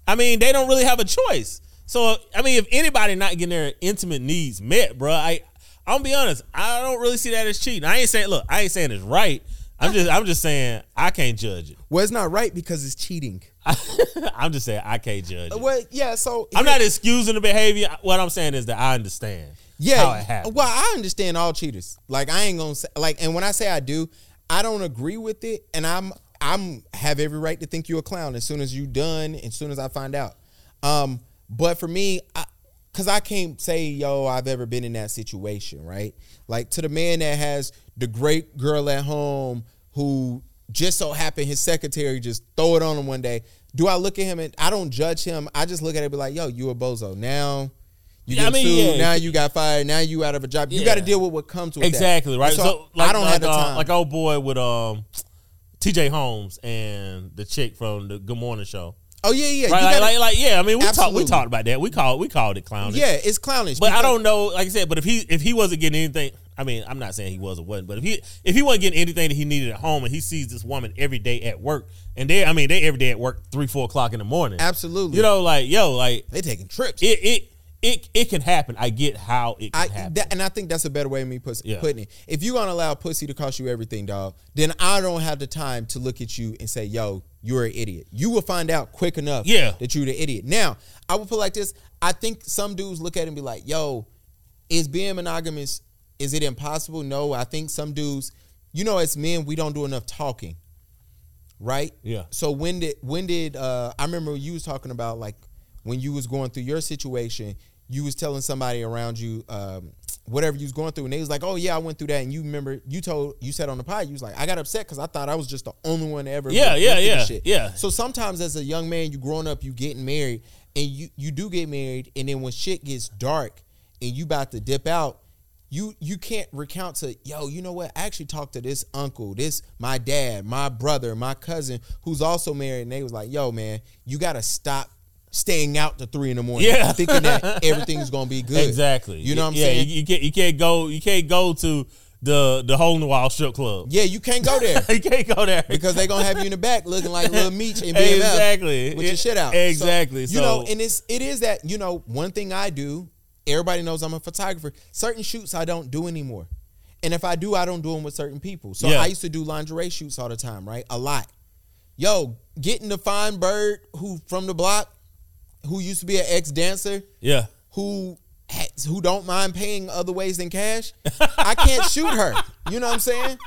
I mean, they don't really have a choice. So, I mean, if anybody not getting their intimate needs met, bro, I, I'm gonna be honest, I don't really see that as cheating. I ain't saying, look, I ain't saying it's right. I'm just, I'm just saying I can't judge it. well, it's not right because it's cheating. I'm just saying I can't judge uh, it. Well, yeah. So I'm not excusing the behavior. What I'm saying is that I understand. Yeah. how it happened. Well, I understand all cheaters. Like I ain't gonna say like, and when I say I do, I don't agree with it, and I'm I'm have every right to think you're a clown as soon as you done, as soon as I find out. Um, but for me, I, cause I can't say, yo, I've ever been in that situation, right? Like to the man that has the great girl at home who just so happened his secretary just throw it on him one day. Do I look at him and I don't judge him? I just look at it and be like, yo, you a bozo. Now you Yeah, I mean, sued. yeah. Now you got fired. Now you out of a job. You got to deal with what comes with that. Exactly right. So, So, like, I don't like, have the uh, time. like old boy with um, T.J. Holmes and the chick from the Good Morning Show. oh yeah, yeah. Right, like, like, like, yeah. I mean, we talked, we talked about that. We called, we called it clownish. yeah, it's clownish. But I don't know, like I said, but if he if he wasn't getting anything, I mean, I'm not saying he was or wasn't, but if he if he wasn't getting anything that he needed at home, and he sees this woman every day at work, and they, I mean, they every day at work three four o'clock in the morning. Absolutely. You know, like yo, like they taking trips. it it it it can happen. I get how it can I happen. that, and I think that's a better way of me put, Yeah. putting it. If you're gonna allow pussy to cost you everything, dog, then I don't have the time to look at you and say, "Yo, you're an idiot." You will find out quick enough, Yeah. that you're the idiot. Now, I would put like this: I think some dudes look at it and be like, "Yo, is being monogamous? Is it impossible?" No, I think some dudes, you know, as men, we don't do enough talking, right? Yeah. So when did when did uh I remember you was talking about like when you was going through your situation, you was telling somebody around you um whatever you was going through and they was like, "Oh yeah, I went through that." And you remember you told you said on the pod, you was like, "I got upset cuz I thought I was just the only one ever Yeah, yeah, yeah, shit." yeah. So sometimes as a young man, you growing up, you getting married and you you do get married and then when shit gets dark and you about to dip out, you you can't recount to yo you know what i actually talked to this uncle this my dad my brother my cousin who's also married and they was like yo man you gotta stop staying out to three in the morning Yeah. thinking that everything's gonna be good exactly. you know what i'm yeah, saying You, you can't you can't go you can't go to the the hole in the wall strip club. yeah you can't go there you can't go there because they're gonna have you in the back looking like little Meech and BMF Exactly. with your shit out. Exactly. So, you know, and it's it is that you know one thing I do. Everybody knows I'm a photographer. Certain shoots I don't do anymore, and if I do, I don't do them with certain people. So Yeah. I used to do lingerie shoots all the time, right? A lot. Yo, getting the fine bird who from the block, who used to be an ex dancer, Yeah. who who don't mind paying other ways than cash. I can't shoot her. You know what I'm saying?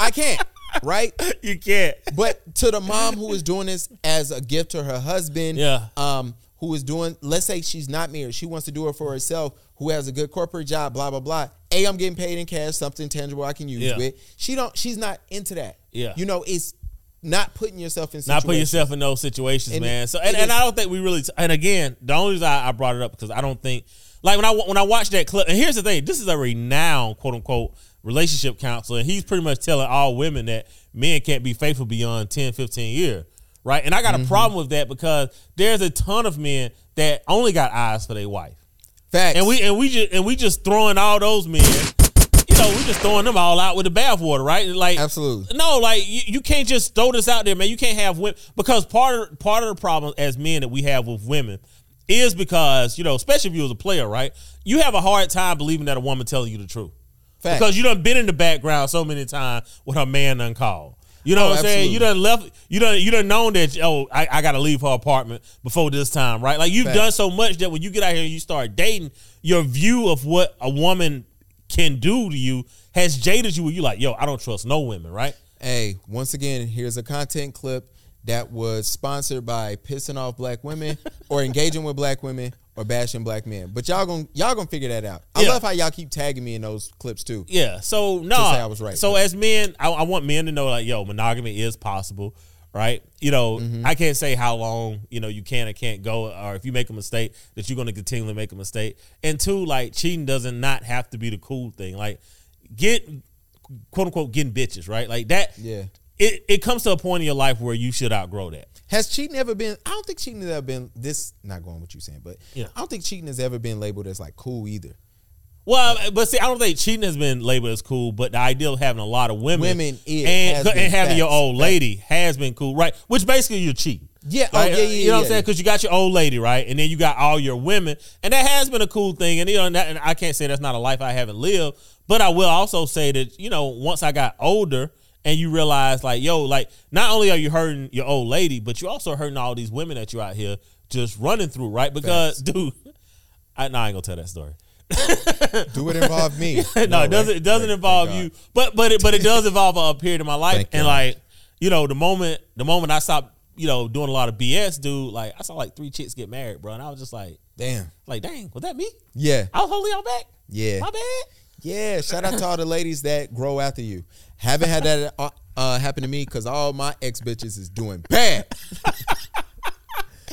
I can't. Right? You can't. But to the mom who is doing this as a gift to her husband, Yeah. um, who is doing, let's say she's not married, she wants to do it for herself, who has a good corporate job, blah blah blah. A, I'm getting paid in cash, something tangible I can use Yeah. with. She don't, she's not into that. Yeah. you know, it's not putting yourself in. Not put yourself in those situations, And man. it- So, and, and I don't think we really. And again, the only reason I, I brought it up because I don't think, like when I when I watched that clip. And here's the thing: this is a renowned quote unquote relationship counselor, and he's pretty much telling all women that men can't be faithful beyond 10, 15 years, right? And I got Mm-hmm. a problem with that because there's a ton of men that only got eyes for their wife. Facts. and we and we just and we just throwing all those men. Know, we just throwing them all out with the bathwater, right? Like, Absolutely. no, like you, you can't just throw this out there, man. You can't have women because part of part of the problem as men that we have with women is because you know, especially if you was a player, right? You have a hard time believing that a woman telling you the truth Facts. because you done been in the background so many times with her man uncalled. You know Oh, what I'm saying? You absolutely. done left. You done you done known that oh I, I got to leave her apartment before this time, right? Like you've Facts. done so much that when you get out here and you start dating, your view of what a woman can do to you has jaded you. Where you like, yo, I don't trust no women, right? Hey, once again, here's a content clip that was sponsored by pissing off black women or engaging with black women or bashing black men. But y'all gonna y'all gonna figure that out. I Yeah. love how y'all keep tagging me in those clips too. Yeah. So no, say I was right. So as men, I, I want men to know like, yo, monogamy is possible, right? You know, Mm-hmm. I can't say how long you know you can or can't go, or if you make a mistake that you're going to continually make a mistake. And two, like cheating doesn't not have to be the cool thing. Like get quote unquote getting bitches, right? Like that. Yeah. It it comes to a point in your life where you should outgrow that. Has cheating ever been? I don't think cheating has ever been this. Not going what you saying, but Yeah. I don't think cheating has ever been labeled as like cool either. Well, but see, I don't think cheating has been labeled as cool, but the idea of having a lot of women, Women, it and, and having your facts, old facts. lady has been cool, right? Which basically you're cheating. Yeah, oh, yeah, yeah, You know what I'm saying? Because you got your old lady, right? And then you got all your women, and that has been a cool thing. And you know, and, that, and I can't say that's not a life I haven't lived, but I will also say that you know, once I got older, and you realize like, yo, like not only are you hurting your old lady, but you also hurting all these women that you're out here just running through, right? Because, dude, I, no, I ain't gonna tell that story. Do it involve me? no, it doesn't. It doesn't involve you, but but it, but it does involve a period of my life, Thank and God. like you know, the moment the moment I stopped you know, doing a lot of BS, dude, like I saw like three chicks get married, bro, and I was just like, Damn. like, dang, was that me? Yeah. I was holding y'all back. Yeah. My bad. Yeah. Shout out to all the ladies that grow after you. Haven't had that uh, uh, happen to me because all my ex bitches is doing bad.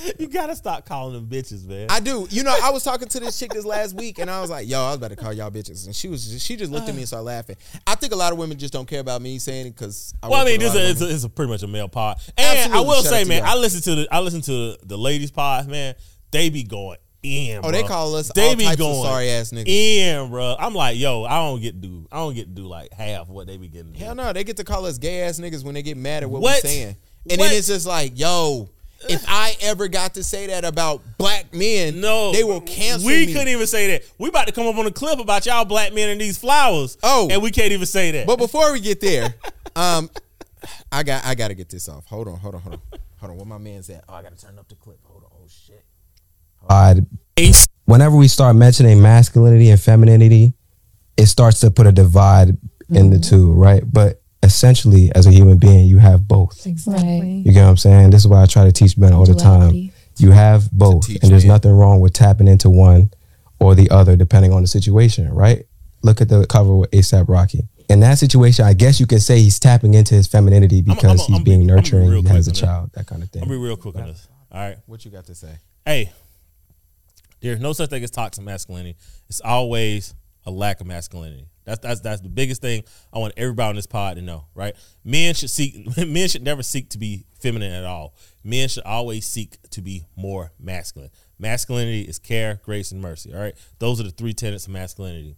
You gotta stop calling them bitches, man. I do. You know, I was talking to this chick this last week, and I was like, "Yo, I was about to call y'all bitches," and she was just, she just looked at me and started laughing. I think a lot of women just don't care about me saying it because. well, I mean, this is it's, a, it's a pretty much a male pod, and Absolutely. I will Shout say, man. I listen to the I listen to the, ladies pod, man. They be going in. Oh, they call us They all be going sorry-ass niggas. In, bro. I'm like, yo, I don't get to do, I don't get to do like half what they be getting. do. Hell no, they get to call us gay ass niggas when they get mad at what, What? we're saying, and What? then it's just like, yo. If I ever got to say that about black men, No, they will cancel We me. couldn't even say that. We about to come up on a clip about y'all black men and these flowers. Oh. and we can't even say that. But before we get there, um, I got I got to get this off. Hold on, hold on, hold on, hold on. Where my man's at? Oh, I got to turn up the clip. Hold on. Oh shit. divide. Whenever we start mentioning masculinity and femininity, it starts to put a divide in the two, right? But essentially, as a human being, you have both. Exactly. You get what I'm saying? This is why I try to teach men all the time. You have both, and there's man. nothing wrong with tapping into one or the other, depending on the situation, right? Look at the cover with ASAP Rocky. In that situation, I guess you can say he's tapping into his femininity I'm- because I'm- he's I'm being be- I'm be nurturing, real he has a quick that. child, that kind of thing. I'll be real quick on this. All right. What you got to say? Hey, there's no such thing as toxic masculinity. It's always a lack of masculinity. That's that's that's the biggest thing I want everybody on this pod to know, right? Men should seek men should never seek to be feminine at all. Men should always seek to be more masculine. Masculinity is care, grace, and mercy. All right. Those are the three tenets of masculinity.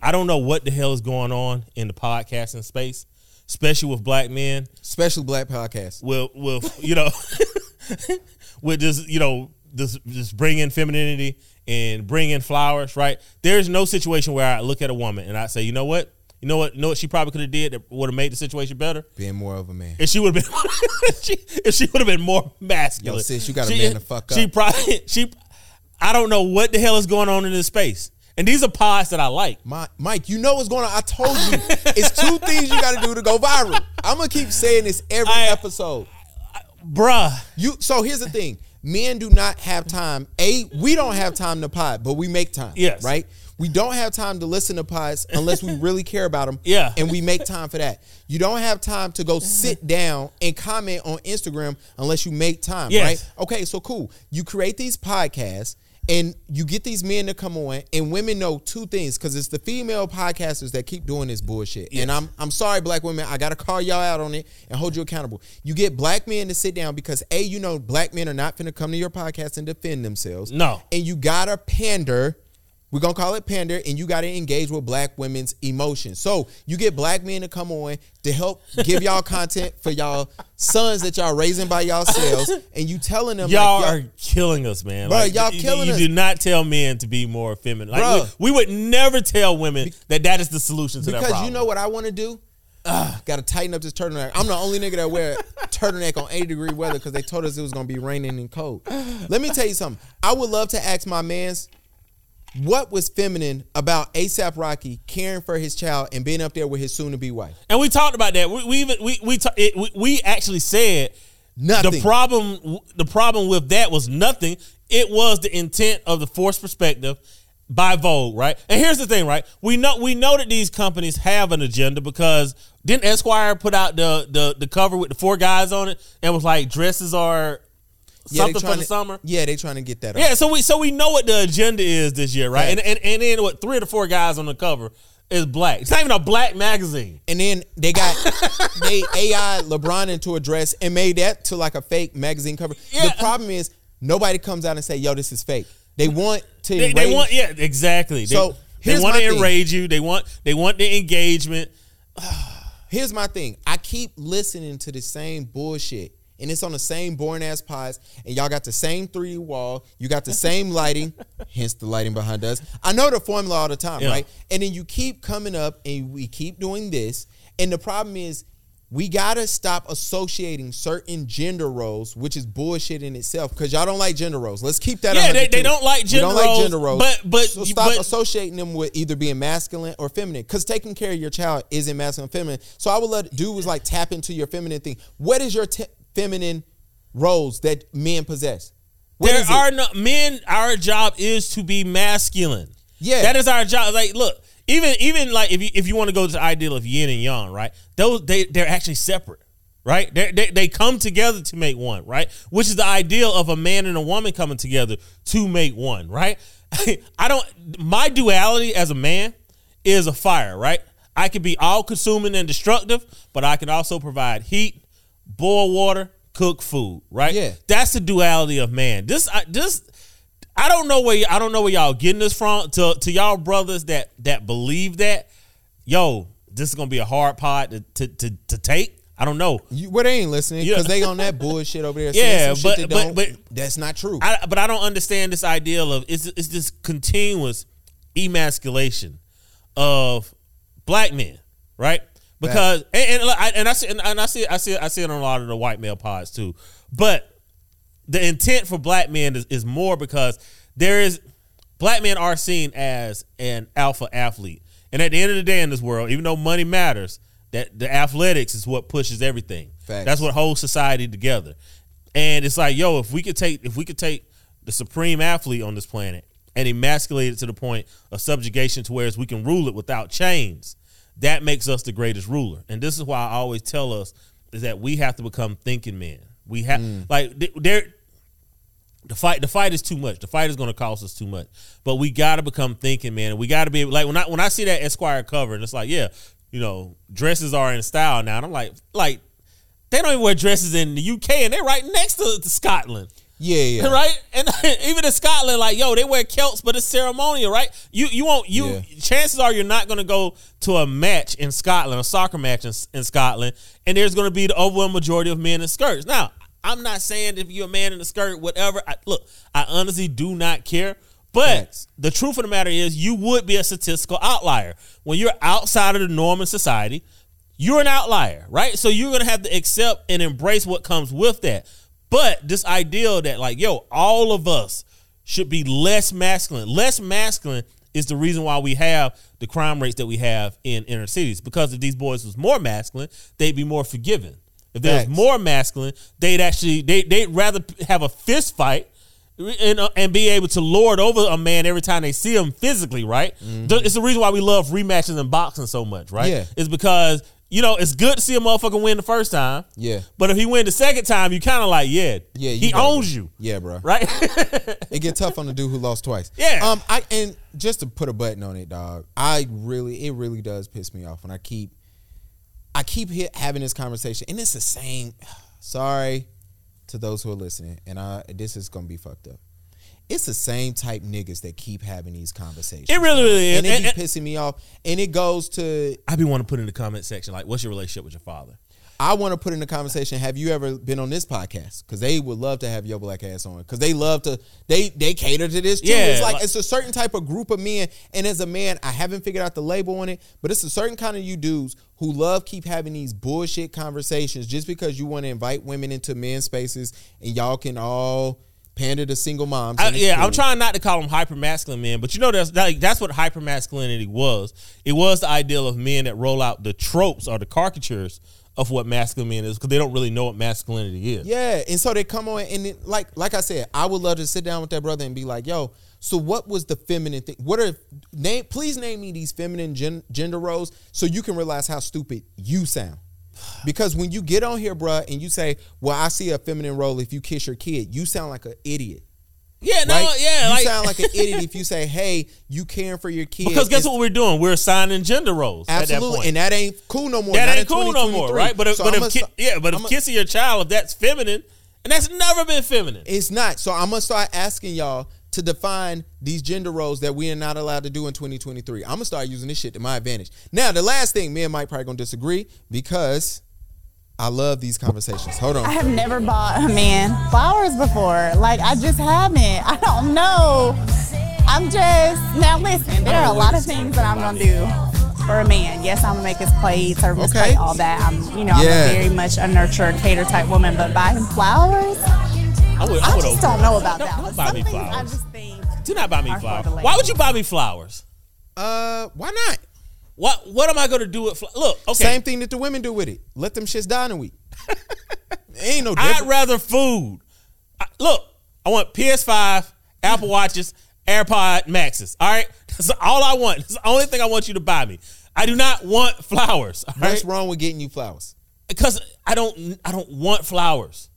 I don't know what the hell is going on in the podcasting space, especially with black men Special black podcast. will will you know with just you know just just bring in femininity and bring in flowers right there's no situation where i look at a woman and i say you know what you know what you know what she probably could have did that would have made the situation better Being more of a man. if she would have been if she, she would have been more masculine Yo, sis, you got a She- man to fuck up. she probably she i don't know what the hell is going on in this space and these are pods that i like My, Mike, you know what's going on. I told you. it's two things you got to do to go viral. I'm gonna keep saying this every I- episode. bruh You. So here's the thing. Men do not have time. A, we don't have time to pod, but we make time. Yes. Right. We don't have time to listen to pods unless we really care about them. Yeah. And we make time for that. You don't have time to go sit mm-hmm. down and comment on Instagram unless you make time. Yes. Right. Okay. So cool. You create these podcasts. And you get these men to come on, and women know two things because it's the female podcasters that keep doing this bullshit. And I'm I'm sorry, black women, I gotta call y'all out on it and hold you accountable. You get black men to sit down because a you know black men are not gonna come to your podcast and defend themselves. No. and you gotta pander. We're gonna call it pander, and you gotta engage with black women's emotions. So you get black men to come on to help give y'all content for y'all sons that y'all raising by y'all yourselves, and you telling them y'all, like, are killing us, man. Bruh, y'all you- killing you, us. You do not tell men to be more feminine. Like, we, we would never tell women that that is the solution to that problem. because you know what I want to do. Uh, Got to tighten up this turtleneck. I'm the only nigga that wear turtleneck on 80 degree weather because they told us it was gonna be raining and cold. Let me tell you something. I would love to ask my man's what was feminine about ASAP Rocky caring for his child and being up there with his soon-to-be wife. and we talked about that. We, we even we we, ta- it, we we actually said Nothing. the problem the problem with that was nothing. It was the intent of the forced perspective by Vogue, right? And here's the thing, right? We know we know that these companies have an agenda because didn't Esquire put out the the the cover with the four guys on it and was like dresses are Yeah, they something for trying the to- summer? Yeah, they trying to get that. Yeah, so we so we know what the agenda is this year, right? And, and and then what three of the four guys on the cover is black. It's not even a black magazine. And then they got they AI LeBron into a dress and made that to like a fake magazine cover. Yeah. The problem is nobody comes out and say, "Yo, this is fake." They want to. They, they want yeah, exactly. They, So, they here's want to thing. enrage you. They want they want the engagement. Here's my thing. I keep listening to the same bullshit. And it's on the same boring ass pods, and y'all got the same 3D wall. You got the same lighting, hence the lighting behind us. I know the formula all the time, Yeah. right? And then you keep coming up, and we keep doing this. And the problem is, we gotta stop associating certain gender roles, which is bullshit in itself, because y'all don't like gender roles. Let's keep that. Yeah, they- they don't like We gender don't like roles, gender roles. but- but- so stop but- associating them with either being masculine or feminine. Because taking care of your child isn't masculine or feminine. So I would let dude was like tap into your feminine thing. What is your te- feminine roles that men possess? What there are no men. Our job is to be masculine. Yeah. that is our job. Like, look, even even like if you if you want to go to the ideal of yin and yang, right? Those they they're actually separate, right? They they they come together to make one, right? Which is the ideal of a man and a woman coming together to make one, right? I don't. My duality as a man is a fire, right? I can be all consuming and destructive, but I can also provide heat, boil water, cook food, right? Yeah. That's the duality of man. This I this I don't know where I don't know where y'all getting this from. To to y'all brothers that that believe that, yo, this is gonna be a hard pod to to to, to take. I don't know. You, well, they ain't listening Yeah. because they on that bullshit over there. Yeah, but- that but- but- that's not true. I, but I don't understand this ideal of it's it's this continuous emasculation of black men, right? Because and, and, I, and I see and I see I see I see it on a lot of the white male pods too. But the intent for black men is, is more because there is black men are seen as an alpha athlete. And at the end of the day in this world, even though money matters, that the athletics is what pushes everything. Facts. That's what holds society together. And it's like, yo, if we could take if we could take the supreme athlete on this planet and emasculate it to the point of subjugation to where we can rule it without chains, that makes us the greatest ruler. And this is why I always tell us is that we have to become thinking men. We have hmm. like th- there the fight the fight is too much. The fight is going to cost us too much. But we got to become thinking, man. And we got to be able, like when I when I see that Esquire cover and it's like, yeah, you know, dresses are in style now. And I'm like, like they don't even wear dresses in the UK, and they're right next to, to Scotland. Yeah, yeah. Right, and even in Scotland, like yo, they wear kilts, but it's ceremonial, right? You you won't you. Yeah. Chances are you're not going to go to a match in Scotland, a soccer match in, in Scotland, and there's going to be the overwhelming majority of men in skirts. Now, I'm not saying if you're a man in a skirt, whatever. I, look, I honestly do not care. But Facts. the truth of the matter is, you would be a statistical outlier when you're outside of the norm in society. You're an outlier, right? So you're gonna have to accept and embrace what comes with that. But this ideal that, like, yo, all of us should be less masculine. Less masculine is the reason why we have the crime rates that we have in inner cities. Because if these boys was more masculine, they'd be more forgiving. If there's more masculine, they'd actually they they'd rather have a fist fight and, uh, and be able to lord over a man every time they see him physically, right? Th- It's the reason why we love rematches in boxing so much, right? Yeah. It's because you know it's good to see a motherfucker win the first time, Yeah. But if he win the second time, you kind of like, yeah, Yeah, he owns you, Yeah, bro. right? It get tough on the dude who lost twice. Yeah. Um. I and just to put a button on it, dog. I really, it really does piss me off when I keep, I keep hit, having this conversation, and it's the same. Sorry to those who are listening, and I this is gonna be fucked up. It's the same type niggas that keep having these conversations. it really, really is. and it be And- and pissing me off. And it goes to I be want to put in the comment section like, what's your relationship with your father? I want to put in the conversation. Have you ever been on this podcast? Because they would love to have your black ass on. Because they love to. They they cater to this too. Yeah, it's like, like- it's a certain type of group of men. And as a man, I haven't figured out the label on it, but it's a certain kind of you dudes who love keep having these bullshit conversations just because you want to invite women into men's spaces and y'all can all pander to single moms. I, yeah, I'm trying not to call them hyper masculine men, but you know that's that, that's what hyper masculinity was. It was the ideal of men that roll out the tropes or the caricatures of what masculine men is because they don't really know what masculinity is. Yeah, and so they come on and it, like like I said, I would love to sit down with that brother and be like, "Yo, so what was the feminine thing? What are name? Please name me these feminine gen, gender roles so you can realize how stupid you sound." Because when you get on here, bruh, and you say, "Well, I see a feminine role if you kiss your kid," you sound like an idiot. Yeah, no, Right? yeah, you like, sound like an idiot if you say, "Hey, you caring for your kid." because guess It's- what we're doing? We're assigning gender roles. at that Absolutely, point. and that ain't cool no more. that Not ain't cool no more, right? But if, So but if ki- yeah, but if kissing your child, if that's feminine, and that's never been feminine. It's not. So I'm gonna start asking y'all to define these gender roles that we are not allowed to do in 2023. I'm gonna start using this shit to my advantage. Now, the last thing, me and Mike probably gonna disagree because I love these conversations. Hold on. I have never bought a man flowers before. Like I just haven't. I don't know. I'm just now listen. There are a lot of things that I'm gonna do for a man. Yes, I'm gonna make his plate, serve his Okay. plate, all that. I'm, you know, Yeah. I'm a very much a nurture, cater type woman. But buy him flowers, I, would, I, I would just don't know about Don't- that. don't buy me flowers. I just think. Do not buy me flowers. Why would you buy me flowers? Uh, why not? What What am I going to do with flowers? Look, okay. Same thing that the women do with it. Let them shits die in a week. ain't no I'd rather food. I- look, I want PS5, Apple Watches, AirPod Maxes. All right, that's all I want. That's the only thing I want you to buy me. I do not want flowers. All right, What's wrong with getting you flowers? because I don't. I don't want flowers.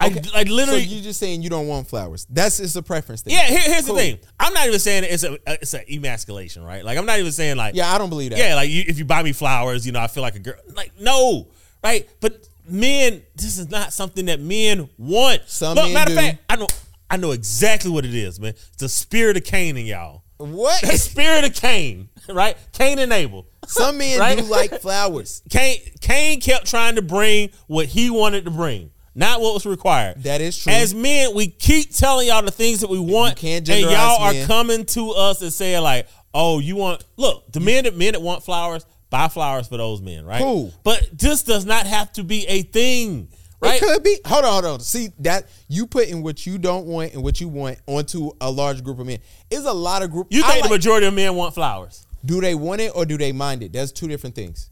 I, I literally. So you're just saying you don't want flowers? That's it's a preference thing. yeah, here, here's Cool. the thing. I'm not even saying it's a uh, it's an emasculation, right? Like I'm not even saying like Yeah, I don't believe that. yeah, like you, if you buy me flowers, you know, I feel like a girl. Like no, right? But men, this is not something that men want. Some Look, men matter of fact, I know I know exactly what it is, man. It's the spirit of Cain in y'all. What? The spirit of Cain, right? Cain and Abel. Some men Right? do like flowers. Cain Cain kept trying to bring what he wanted to bring, not what was required. That is true. As men, we keep telling y'all the things that we want, can't and y'all are men. coming to us and saying like, "Oh, you want look the men that men that want flowers, buy flowers for those men, right? Cool. But this does not have to be a thing, right? It could be. Hold on, hold on. See that you putting what you don't want and what you want onto a large group of men. Is a lot of group. You I think like- the majority of men want flowers? do they want it or do they mind it? That's two different things.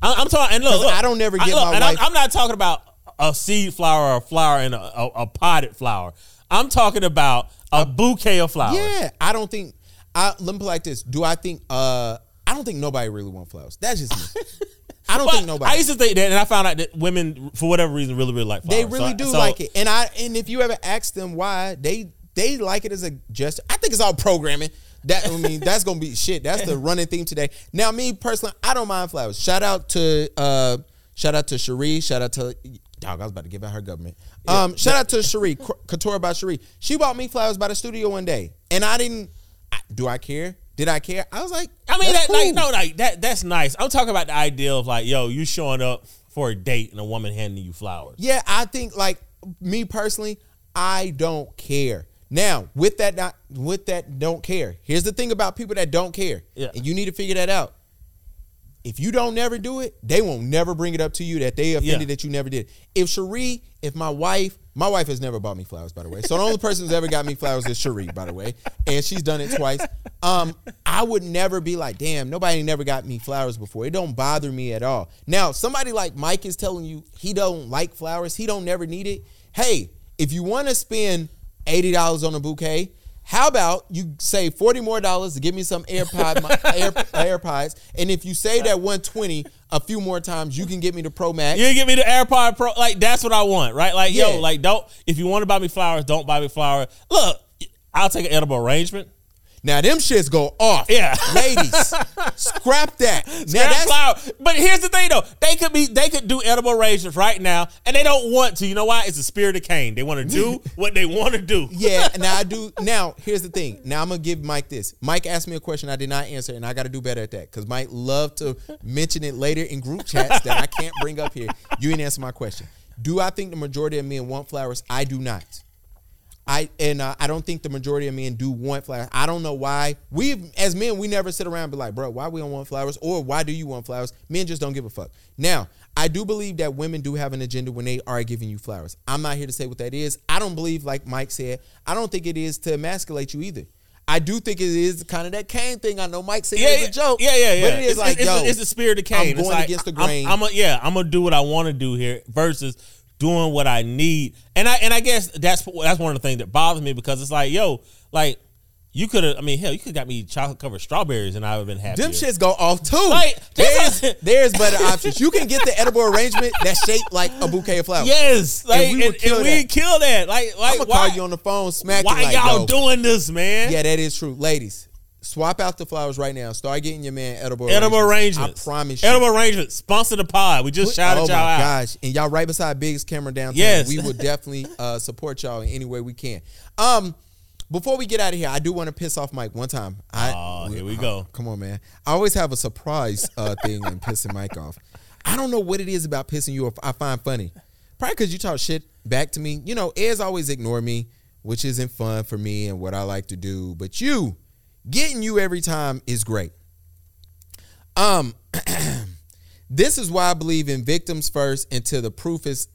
I- I'm talking, and look, look, I don't never I- get look, my I'm- wife- I'm, not talking about a seed flower or a flower and a, a, a potted flower. I'm talking about a bouquet of flowers. Yeah, I don't think. I let me put like this. Do I think? uh I don't think nobody really want flowers. That's just me. I don't But think nobody. I used to think that, and I found out that women, for whatever reason, really, really like flowers. they really So- do so- like it, and I and if you ever ask them why, they they like it as a gesture. I think it's all programming. That I mean, that's gonna be shit. That's the running theme today. Now, me personally, I don't mind flowers. Shout out to uh shout out to Cherie. Shout out to dog. I was about to give out her government. Um, shout out to Cherie Couture by Cherie. She bought me flowers by the studio one day, and I didn't. I, do I care? Did I care? I was like, I mean, that's that, like, no, like that. That's nice. I'm talking about the idea of like, yo, you showing up for a date and a woman handing you flowers. Yeah, I think like me personally, I don't care. Now, with that not with that don't care. Here's the thing about people that don't care. Yeah. And you need to figure that out. If you don't never do it, they won't never bring it up to you that they offended Yeah. that you never did. If Cherie, if my wife, my wife has never bought me flowers, by the way. So the only person who's ever got me flowers is Cherie, by the way. And she's done it twice. Um, I would never be like, damn, nobody never got me flowers before. It don't bother me at all. Now, somebody like Mike is telling you he don't like flowers, he don't never need it. Hey, if you want to spend eighty dollars on a bouquet, how about you save forty more dollars to give me some AirPod my, Air, AirPods, and if you save that one twenty a few more times, you can get me the Pro Max. You can give me the AirPod Pro, like that's what I want, right? Like, Yeah. yo, like don't if you want to buy me flowers, don't buy me flowers. Look, I'll take an edible arrangement. Now them shits go off. Yeah. ladies, scrap that. Now Scrap that's flower. But here's the thing though. They could be they could do edible arrangements right now and they don't want to. You know why? It's the spirit of Cain. They want to do what they want to do. yeah. Now I do. Now here's the thing. Now I'm gonna give Mike this. Mike asked me a question I did not answer, and I got to do better at that because Mike loved to mention it later in group chats that I can't bring up here. You didn't answer my question. Do I think the majority of men want flowers? I do not. I and uh, I don't think the majority of men do want flowers. I don't know why. We as men, we never sit around and be like, bro, why we don't want flowers, or why do you want flowers? Men just don't give a fuck. Now, I do believe that women do have an agenda when they are giving you flowers. I'm not here to say what that is. I don't believe, like Mike said, I don't think it is to emasculate you either. I do think it is kind of that Cain thing. I know Mike said Yeah, it was a joke. Yeah, yeah, yeah. But it is it's, like, it's, yo, it's the spirit of Cain. I'm going like, against the I'm- grain. I'm, a, yeah, I'm gonna do what I want to do here versus doing what I need. And I and I guess that's that's one of the things that bothers me because it's like, yo, like you could have. I mean, hell, you could got me chocolate covered strawberries and I would have been happy. Them shits go off too. Like, there's, there's better options. You can get the edible arrangement that's shaped like a bouquet of flowers. Yes, like, And we would and- kill and that. kill that. Like, like I'm gonna why, call you on the phone, smack why you like, y'all doing this, man? Yeah, that is true. Ladies, swap out the flowers right now. Start getting your man edible Edible arrangements. I promise you. Edible arrangements. Sponsor the pod. We just shouted oh y'all my out. gosh. And y'all right beside Big's camera downtown. Yes. We will definitely uh, support y'all in any way we can. Um, before we get out of here, I do want to piss off Mike one time. I, Oh, here we go. Come on, man. I always have a surprise uh, thing in pissing Mike off. I don't know what it is about pissing you off. I find funny. Probably because you talk shit back to me. You know, Ed's always ignore me, which isn't fun for me and what I like to do. But you, getting you every time is great. Um, this is why I believe in victims first until the proof is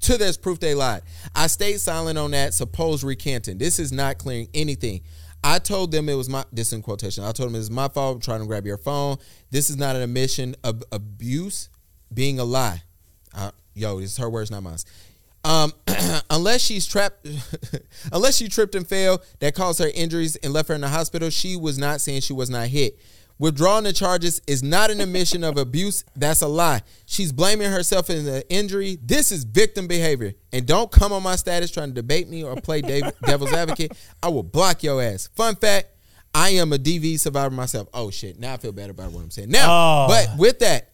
till there's proof they lied. I stayed silent on that, supposed recanting. This is not clearing anything. I told them it was my this in quotation. I told them it was my fault. Trying to grab your phone. This is not an admission of abuse being a lie. Yo, this is her words, not mine. Um, unless she's trapped, unless she tripped and fell, that caused her injuries and left her in the hospital. She was not saying she was not hit. Withdrawing the charges is not an admission of abuse. That's a lie. She's blaming herself in the injury. This is victim behavior. And don't come on my status trying to debate me or play devil's advocate. I will block your ass. Fun fact: I am a DV survivor myself. Oh shit! Now I feel bad about what I'm saying. Now, Oh. but with that,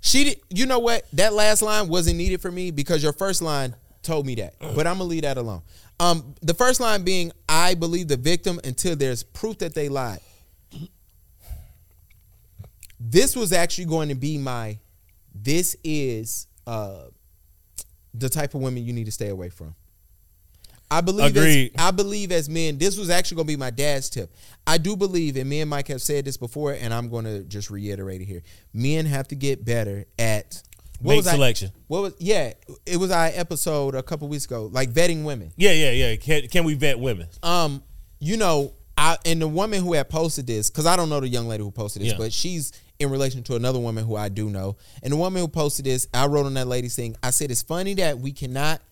she did. You know what? That last line wasn't needed for me because your first line told me that. But I'm gonna leave that alone. Um, the first line being, "I believe the victim until there's proof that they lied." This was actually going to be my. This is uh, the type of women you need to stay away from. I believe as, Agreed. I believe as men, this was actually going to be my dad's tip. I do believe, and me and Mike have said this before, and I'm going to just reiterate it here. Men have to get better at what was I- selection. what was yeah? It was our episode a couple weeks ago, like vetting women. Yeah, yeah, yeah. Can, can we vet women? Um, you know, I and the woman who had posted this, because I don't know the young lady who posted this, Yeah. but she's in relation to another woman who I do know. And the woman who posted this, I wrote on that lady saying, I said it's funny that we cannot.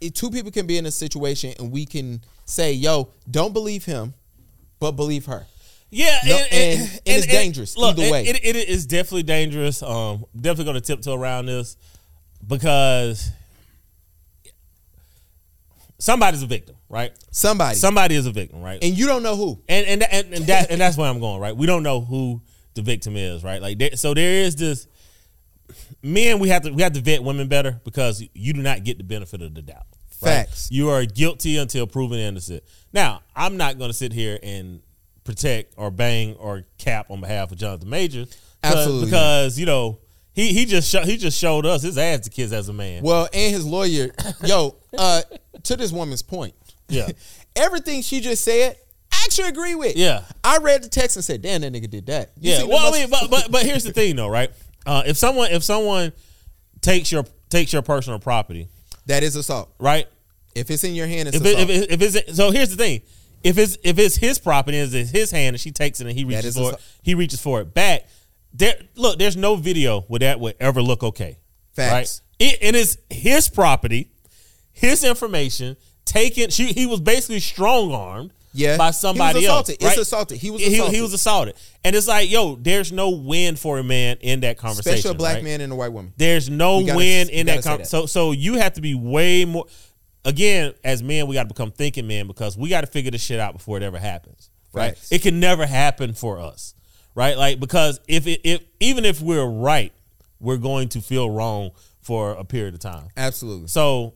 It- Two people can be in a situation and we can say, "Yo, don't believe him, but believe her." Yeah, No, and- and it's dangerous look, either it- way. It, it is definitely dangerous. Um, definitely going to tiptoe around this because somebody's a victim, right? Somebody, Somebody is a victim, right? and you don't know who. and and and, and that and that's where I'm going, right? We don't know who the victim is, right? Like, there, so there is this. Men, we have to we have to vet women better because you do not get the benefit of the doubt. right? Facts. You are guilty until proven innocent. Now, I'm not going to sit here and protect or bang or cap on behalf of Jonathan Majors, 'cause- Absolutely because you know he he just show, he just showed us his ass to kids as a man. Well, and his lawyer, yo, uh, to this woman's point, Yeah. everything she just said, I actually agree with. Yeah. I read the text and said, "Damn, that nigga did that." You Yeah. Well, I mean, but but but here's the thing, though, right? Uh, if someone if someone takes your takes your personal property, that is assault. right? If it's in your hand, it's If it, assault. if, it, if it's so, here's the thing: if it's if it's his property, it's his hand, and she takes it, and he reaches for it, he reaches for it back. There, look, there's no video where that would ever look okay. Facts. Right? It, it is his property, his information taken. She he was basically strong armed. Yeah. by He was somebody else. assaulted. It's assaulted. He was assaulted. he was assaulted, and it's like, yo, there's no win for a man in that conversation. Especially a black right? man and a white woman. There's no gotta- win in that, that. So so you have to be way more. Again, as men, we got to become thinking men because we got to figure this shit out before it ever happens. Right? Facts. It can never happen for us. Right? Like because if it if even if we're right, we're going to feel wrong for a period of time. Absolutely. So,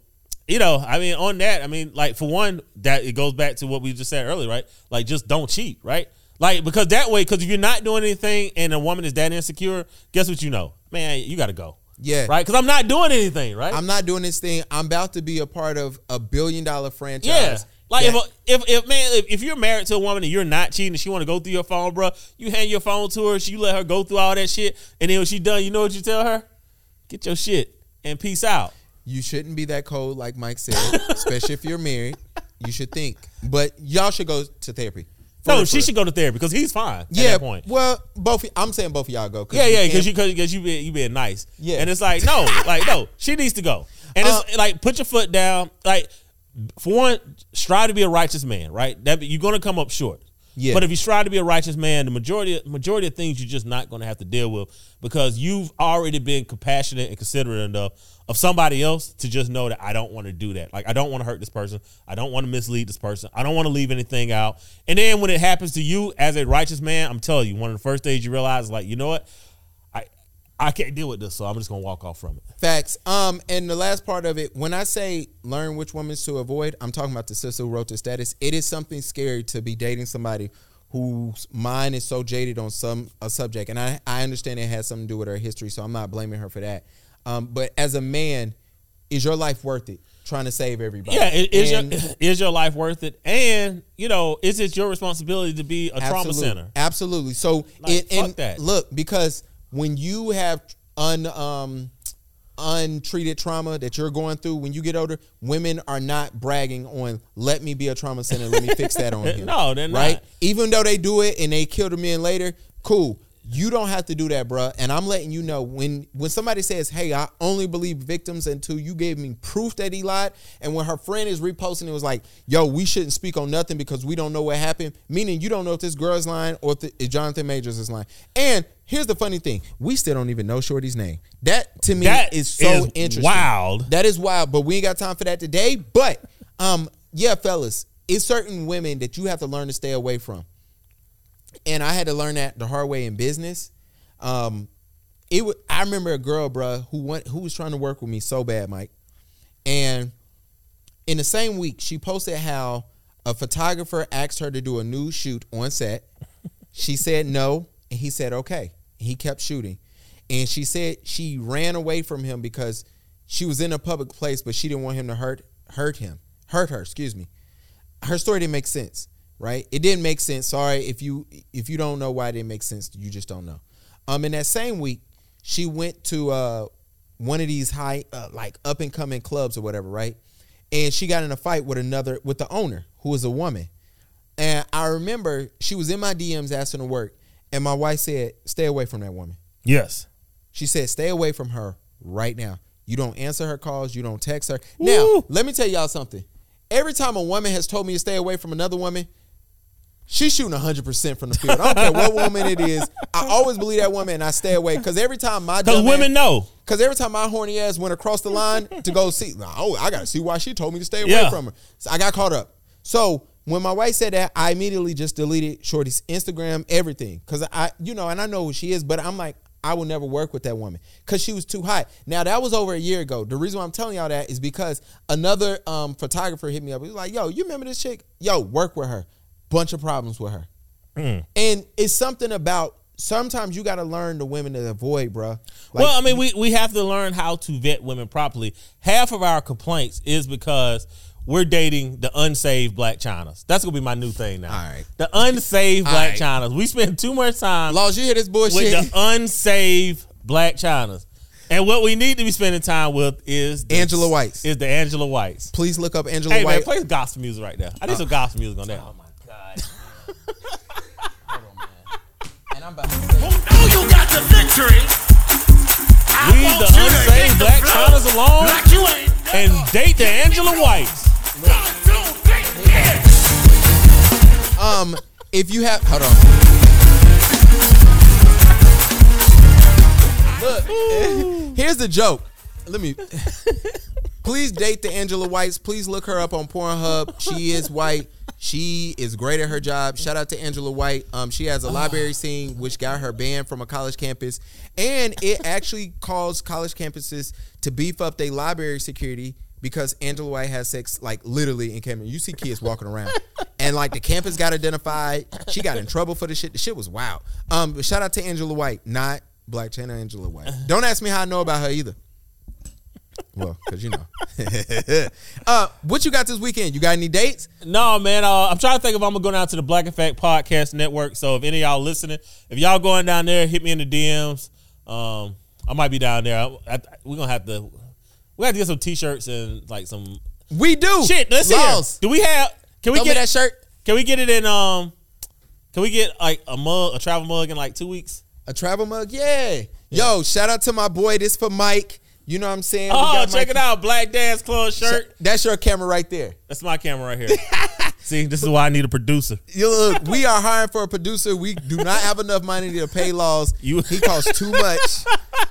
you know, I mean, on that, I mean, like for one, that it goes back to what we just said earlier, right? Like, just don't cheat, right? Like, because that way, because if you're not doing anything and a woman is that insecure, guess what you know, man, you got to go, Yeah. right? Because I'm not doing anything, right? I'm not doing this thing. I'm about to be a part of a billion dollar franchise. yeah. Like that- if, if if man if, if you're married to a woman and you're not cheating and she want to go through your phone, bro, you hand your phone to her, she you let her go through all that shit, and then when she done, you know what you tell her? Get your shit and peace out. You shouldn't be that cold, like Mike said, especially if you're married. You should think, but y'all should go to therapy. No, she should go to therapy because he's fine. Yeah, at that point. well, both. I'm saying both of y'all go. Yeah, yeah, because you because you being you being nice. Yeah. and it's like no, like no, she needs to go. And it's Uh, like put your foot down. Like for one, strive to be a righteous man. Right, that you're gonna come up short. Yeah. But if you strive to be a righteous man, the majority majority of things you're just not going to have to deal with because you've already been compassionate and considerate enough of somebody else to just know that I don't want to do that. Like I don't want to hurt this person. I don't want to mislead this person. I don't want to leave anything out. And then when it happens to you as a righteous man, I'm telling you, one of the first days you realize, like, you know what, I can't deal with this, so I'm just gonna walk off from it. Facts. Um, and the last part of it, when I say learn which women to avoid, I'm talking about the sister who wrote the status. It is something scary to be dating somebody whose mind is so jaded on some a subject, and I I understand it has something to do with her history, so I'm not blaming her for that. Um, but as a man, is your life worth it? Trying to save everybody. Yeah, is And- your is your life worth it? And you know, is it your responsibility to be a trauma center? Absolutely. So Like, it, and that. look, because when you have un um untreated trauma that you're going through when you get older, women are not bragging on let me be a trauma center, let me fix that on him. No, they're right? not. Even though they do it and they kill the men later, cool. You don't have to do that, bruh. And I'm letting you know when when somebody says, "Hey, I only believe victims until you gave me proof that he lied," and when her friend is reposting, it was like, "Yo, we shouldn't speak on nothing because we don't know what happened." Meaning, you don't know if this girl is lying or if, the, if Jonathan Majors is lying. And here's the funny thing: we still don't even know Shorty's name. That to me That is so is interesting. wild. That is wild. But we ain't got time for that today. But um, yeah, fellas, it's certain women that you have to learn to stay away from and I had to learn that the hard way in business. Um, it wa- I remember a girl, bruh, who went who was trying to work with me so bad, Mike. And in the same week, she posted how a photographer asked her to do a nude shoot on set. She said no, and he said okay. He kept shooting, and she said she ran away from him because she was in a public place, but she didn't want him to hurt hurt him, hurt her. Excuse me her story didn't make sense, right? It didn't make sense. Sorry if you if you don't know why it didn't make sense, you just don't know. Um, in that same week, she went to uh one of these high uh, like up and coming clubs or whatever, right? And she got in a fight with another with the owner who was a woman. And I remember she was in my DMs asking to work, and my wife said, "Stay away from that woman." Yes. She said, "Stay away from her right now. You don't answer her calls. You don't text her." Now, let me tell y'all something. Every time a woman has told me to stay away from another woman, she's shooting hundred percent from the field. I don't care what woman it is. I always believe that woman, and I stay away because every time my Because women know. Because every time my horny ass went across the line to go see, oh, I got to see why she told me to stay away Yeah. from her. So I got caught up. So when my wife said that, I immediately just deleted Shorty's Instagram, everything. Because I, you know, and I know who she is, but I'm like, I will never work with that woman because she was too hot. Now that was over a year ago. The reason why I'm telling y'all that is because another um, photographer hit me up. He was like, "Yo, you remember this chick? Yo, work with her. Bunch of problems with her." Mm. And it's something about sometimes you got to learn the women to avoid, bruh. Like, well, I mean, we, we have to learn how to vet women properly. Half of our complaints is because we're dating the unsaved Blac Chynas. That's gonna be my new thing now. All right. The unsaved All Blac right. Chynas. We spend too much time Laws, you hear this bullshit? with the unsaved Blac Chynas. And what we need to be spending time with is the, Angela Whites. Is the Angela Whites. Please look up Angela White. Hey man, play gospel music right there. I need uh, some gospel music on that. Oh. And I'm about to Oh, you got the victory. Leave the unsaved Blac floor Chynas alone like you ain't and date the Angela Whites. Um, if you have, hold on. Look, here's the joke. Let me. Please date the Angela Whites. Please look her up on Pornhub. She is white. She is great at her job. Shout out to Angela White. Um, she has a library scene which got her banned from a college campus, and it actually caused college campuses to beef up their library security because Angela White has sex like literally in Cameron. You see kids walking around, and like the campus got identified. She got in trouble for the shit. The shit was wild. Um, but shout out to Angela White, not Blac Chyna Angela White. Don't ask me how I know about her either. Well, because you know. uh, what you got this weekend? You got any dates? No, man. Uh, I'm trying to think if I'm gonna go down to the Black Effect Podcast Network. So if any of y'all listening, if y'all going down there, hit me in the DMs. Um, I might be down there. I, I, we're gonna have to. We have to get some t-shirts and like some. We do. Shit, let's. Laws. Do we have? Can we Throw get that shirt? Can we get it in? Um, can we get like a mug, a travel mug in like two weeks? A travel mug? Yeah. Yo, shout out to my boy. This for Mike. You know what I'm saying? Oh, check it out! Black Dads Club shirt. That's your camera right there. That's my camera right here. see, this is why I need a producer. You look, we are hiring for a producer. We do not have enough money to pay laws. You- he costs too much.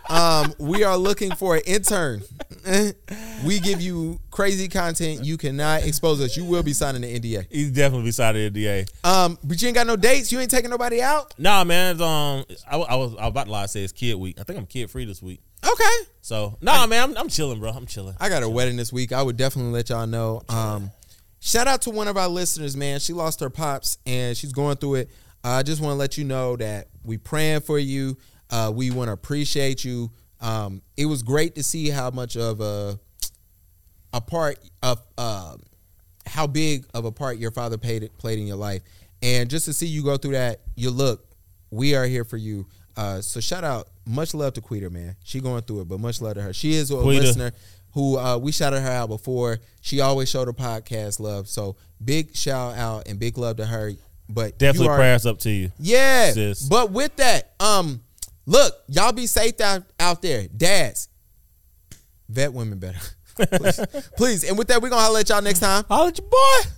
Um, we are looking for an intern. we give you crazy content. You cannot expose us. You will be signing the NDA. He's definitely beside the NDA. Um, but you ain't got no dates. You ain't taking nobody out. Nah, man. Um, I, I was I was about to lie. Say it's kid week. I think I'm kid free this week. Okay. So nah, man. I'm, I'm chilling, bro. I'm chilling. I got a wedding this week. I would definitely let y'all know. Um, shout out to one of our listeners, man. She lost her pops and she's going through it. Uh, I just want to let you know that we praying for you. Uh, we want to appreciate you. Um, it was great to see how much of a a part of uh, how big of a part your father played played in your life, and just to see you go through that. You look, we are here for you. Uh, so shout out, much love to Quita, man. She going through it, but much love to her. She is a Quita. listener who uh, we shouted her out before. She always showed her podcast love. So big shout out and big love to her. But definitely are, prayers up to you. Yeah. Sis. But with that, um, look, y'all be safe out, out there. Dads, vet women better. please. please. And with that, we're gonna holler at y'all next time. Holler at your boy.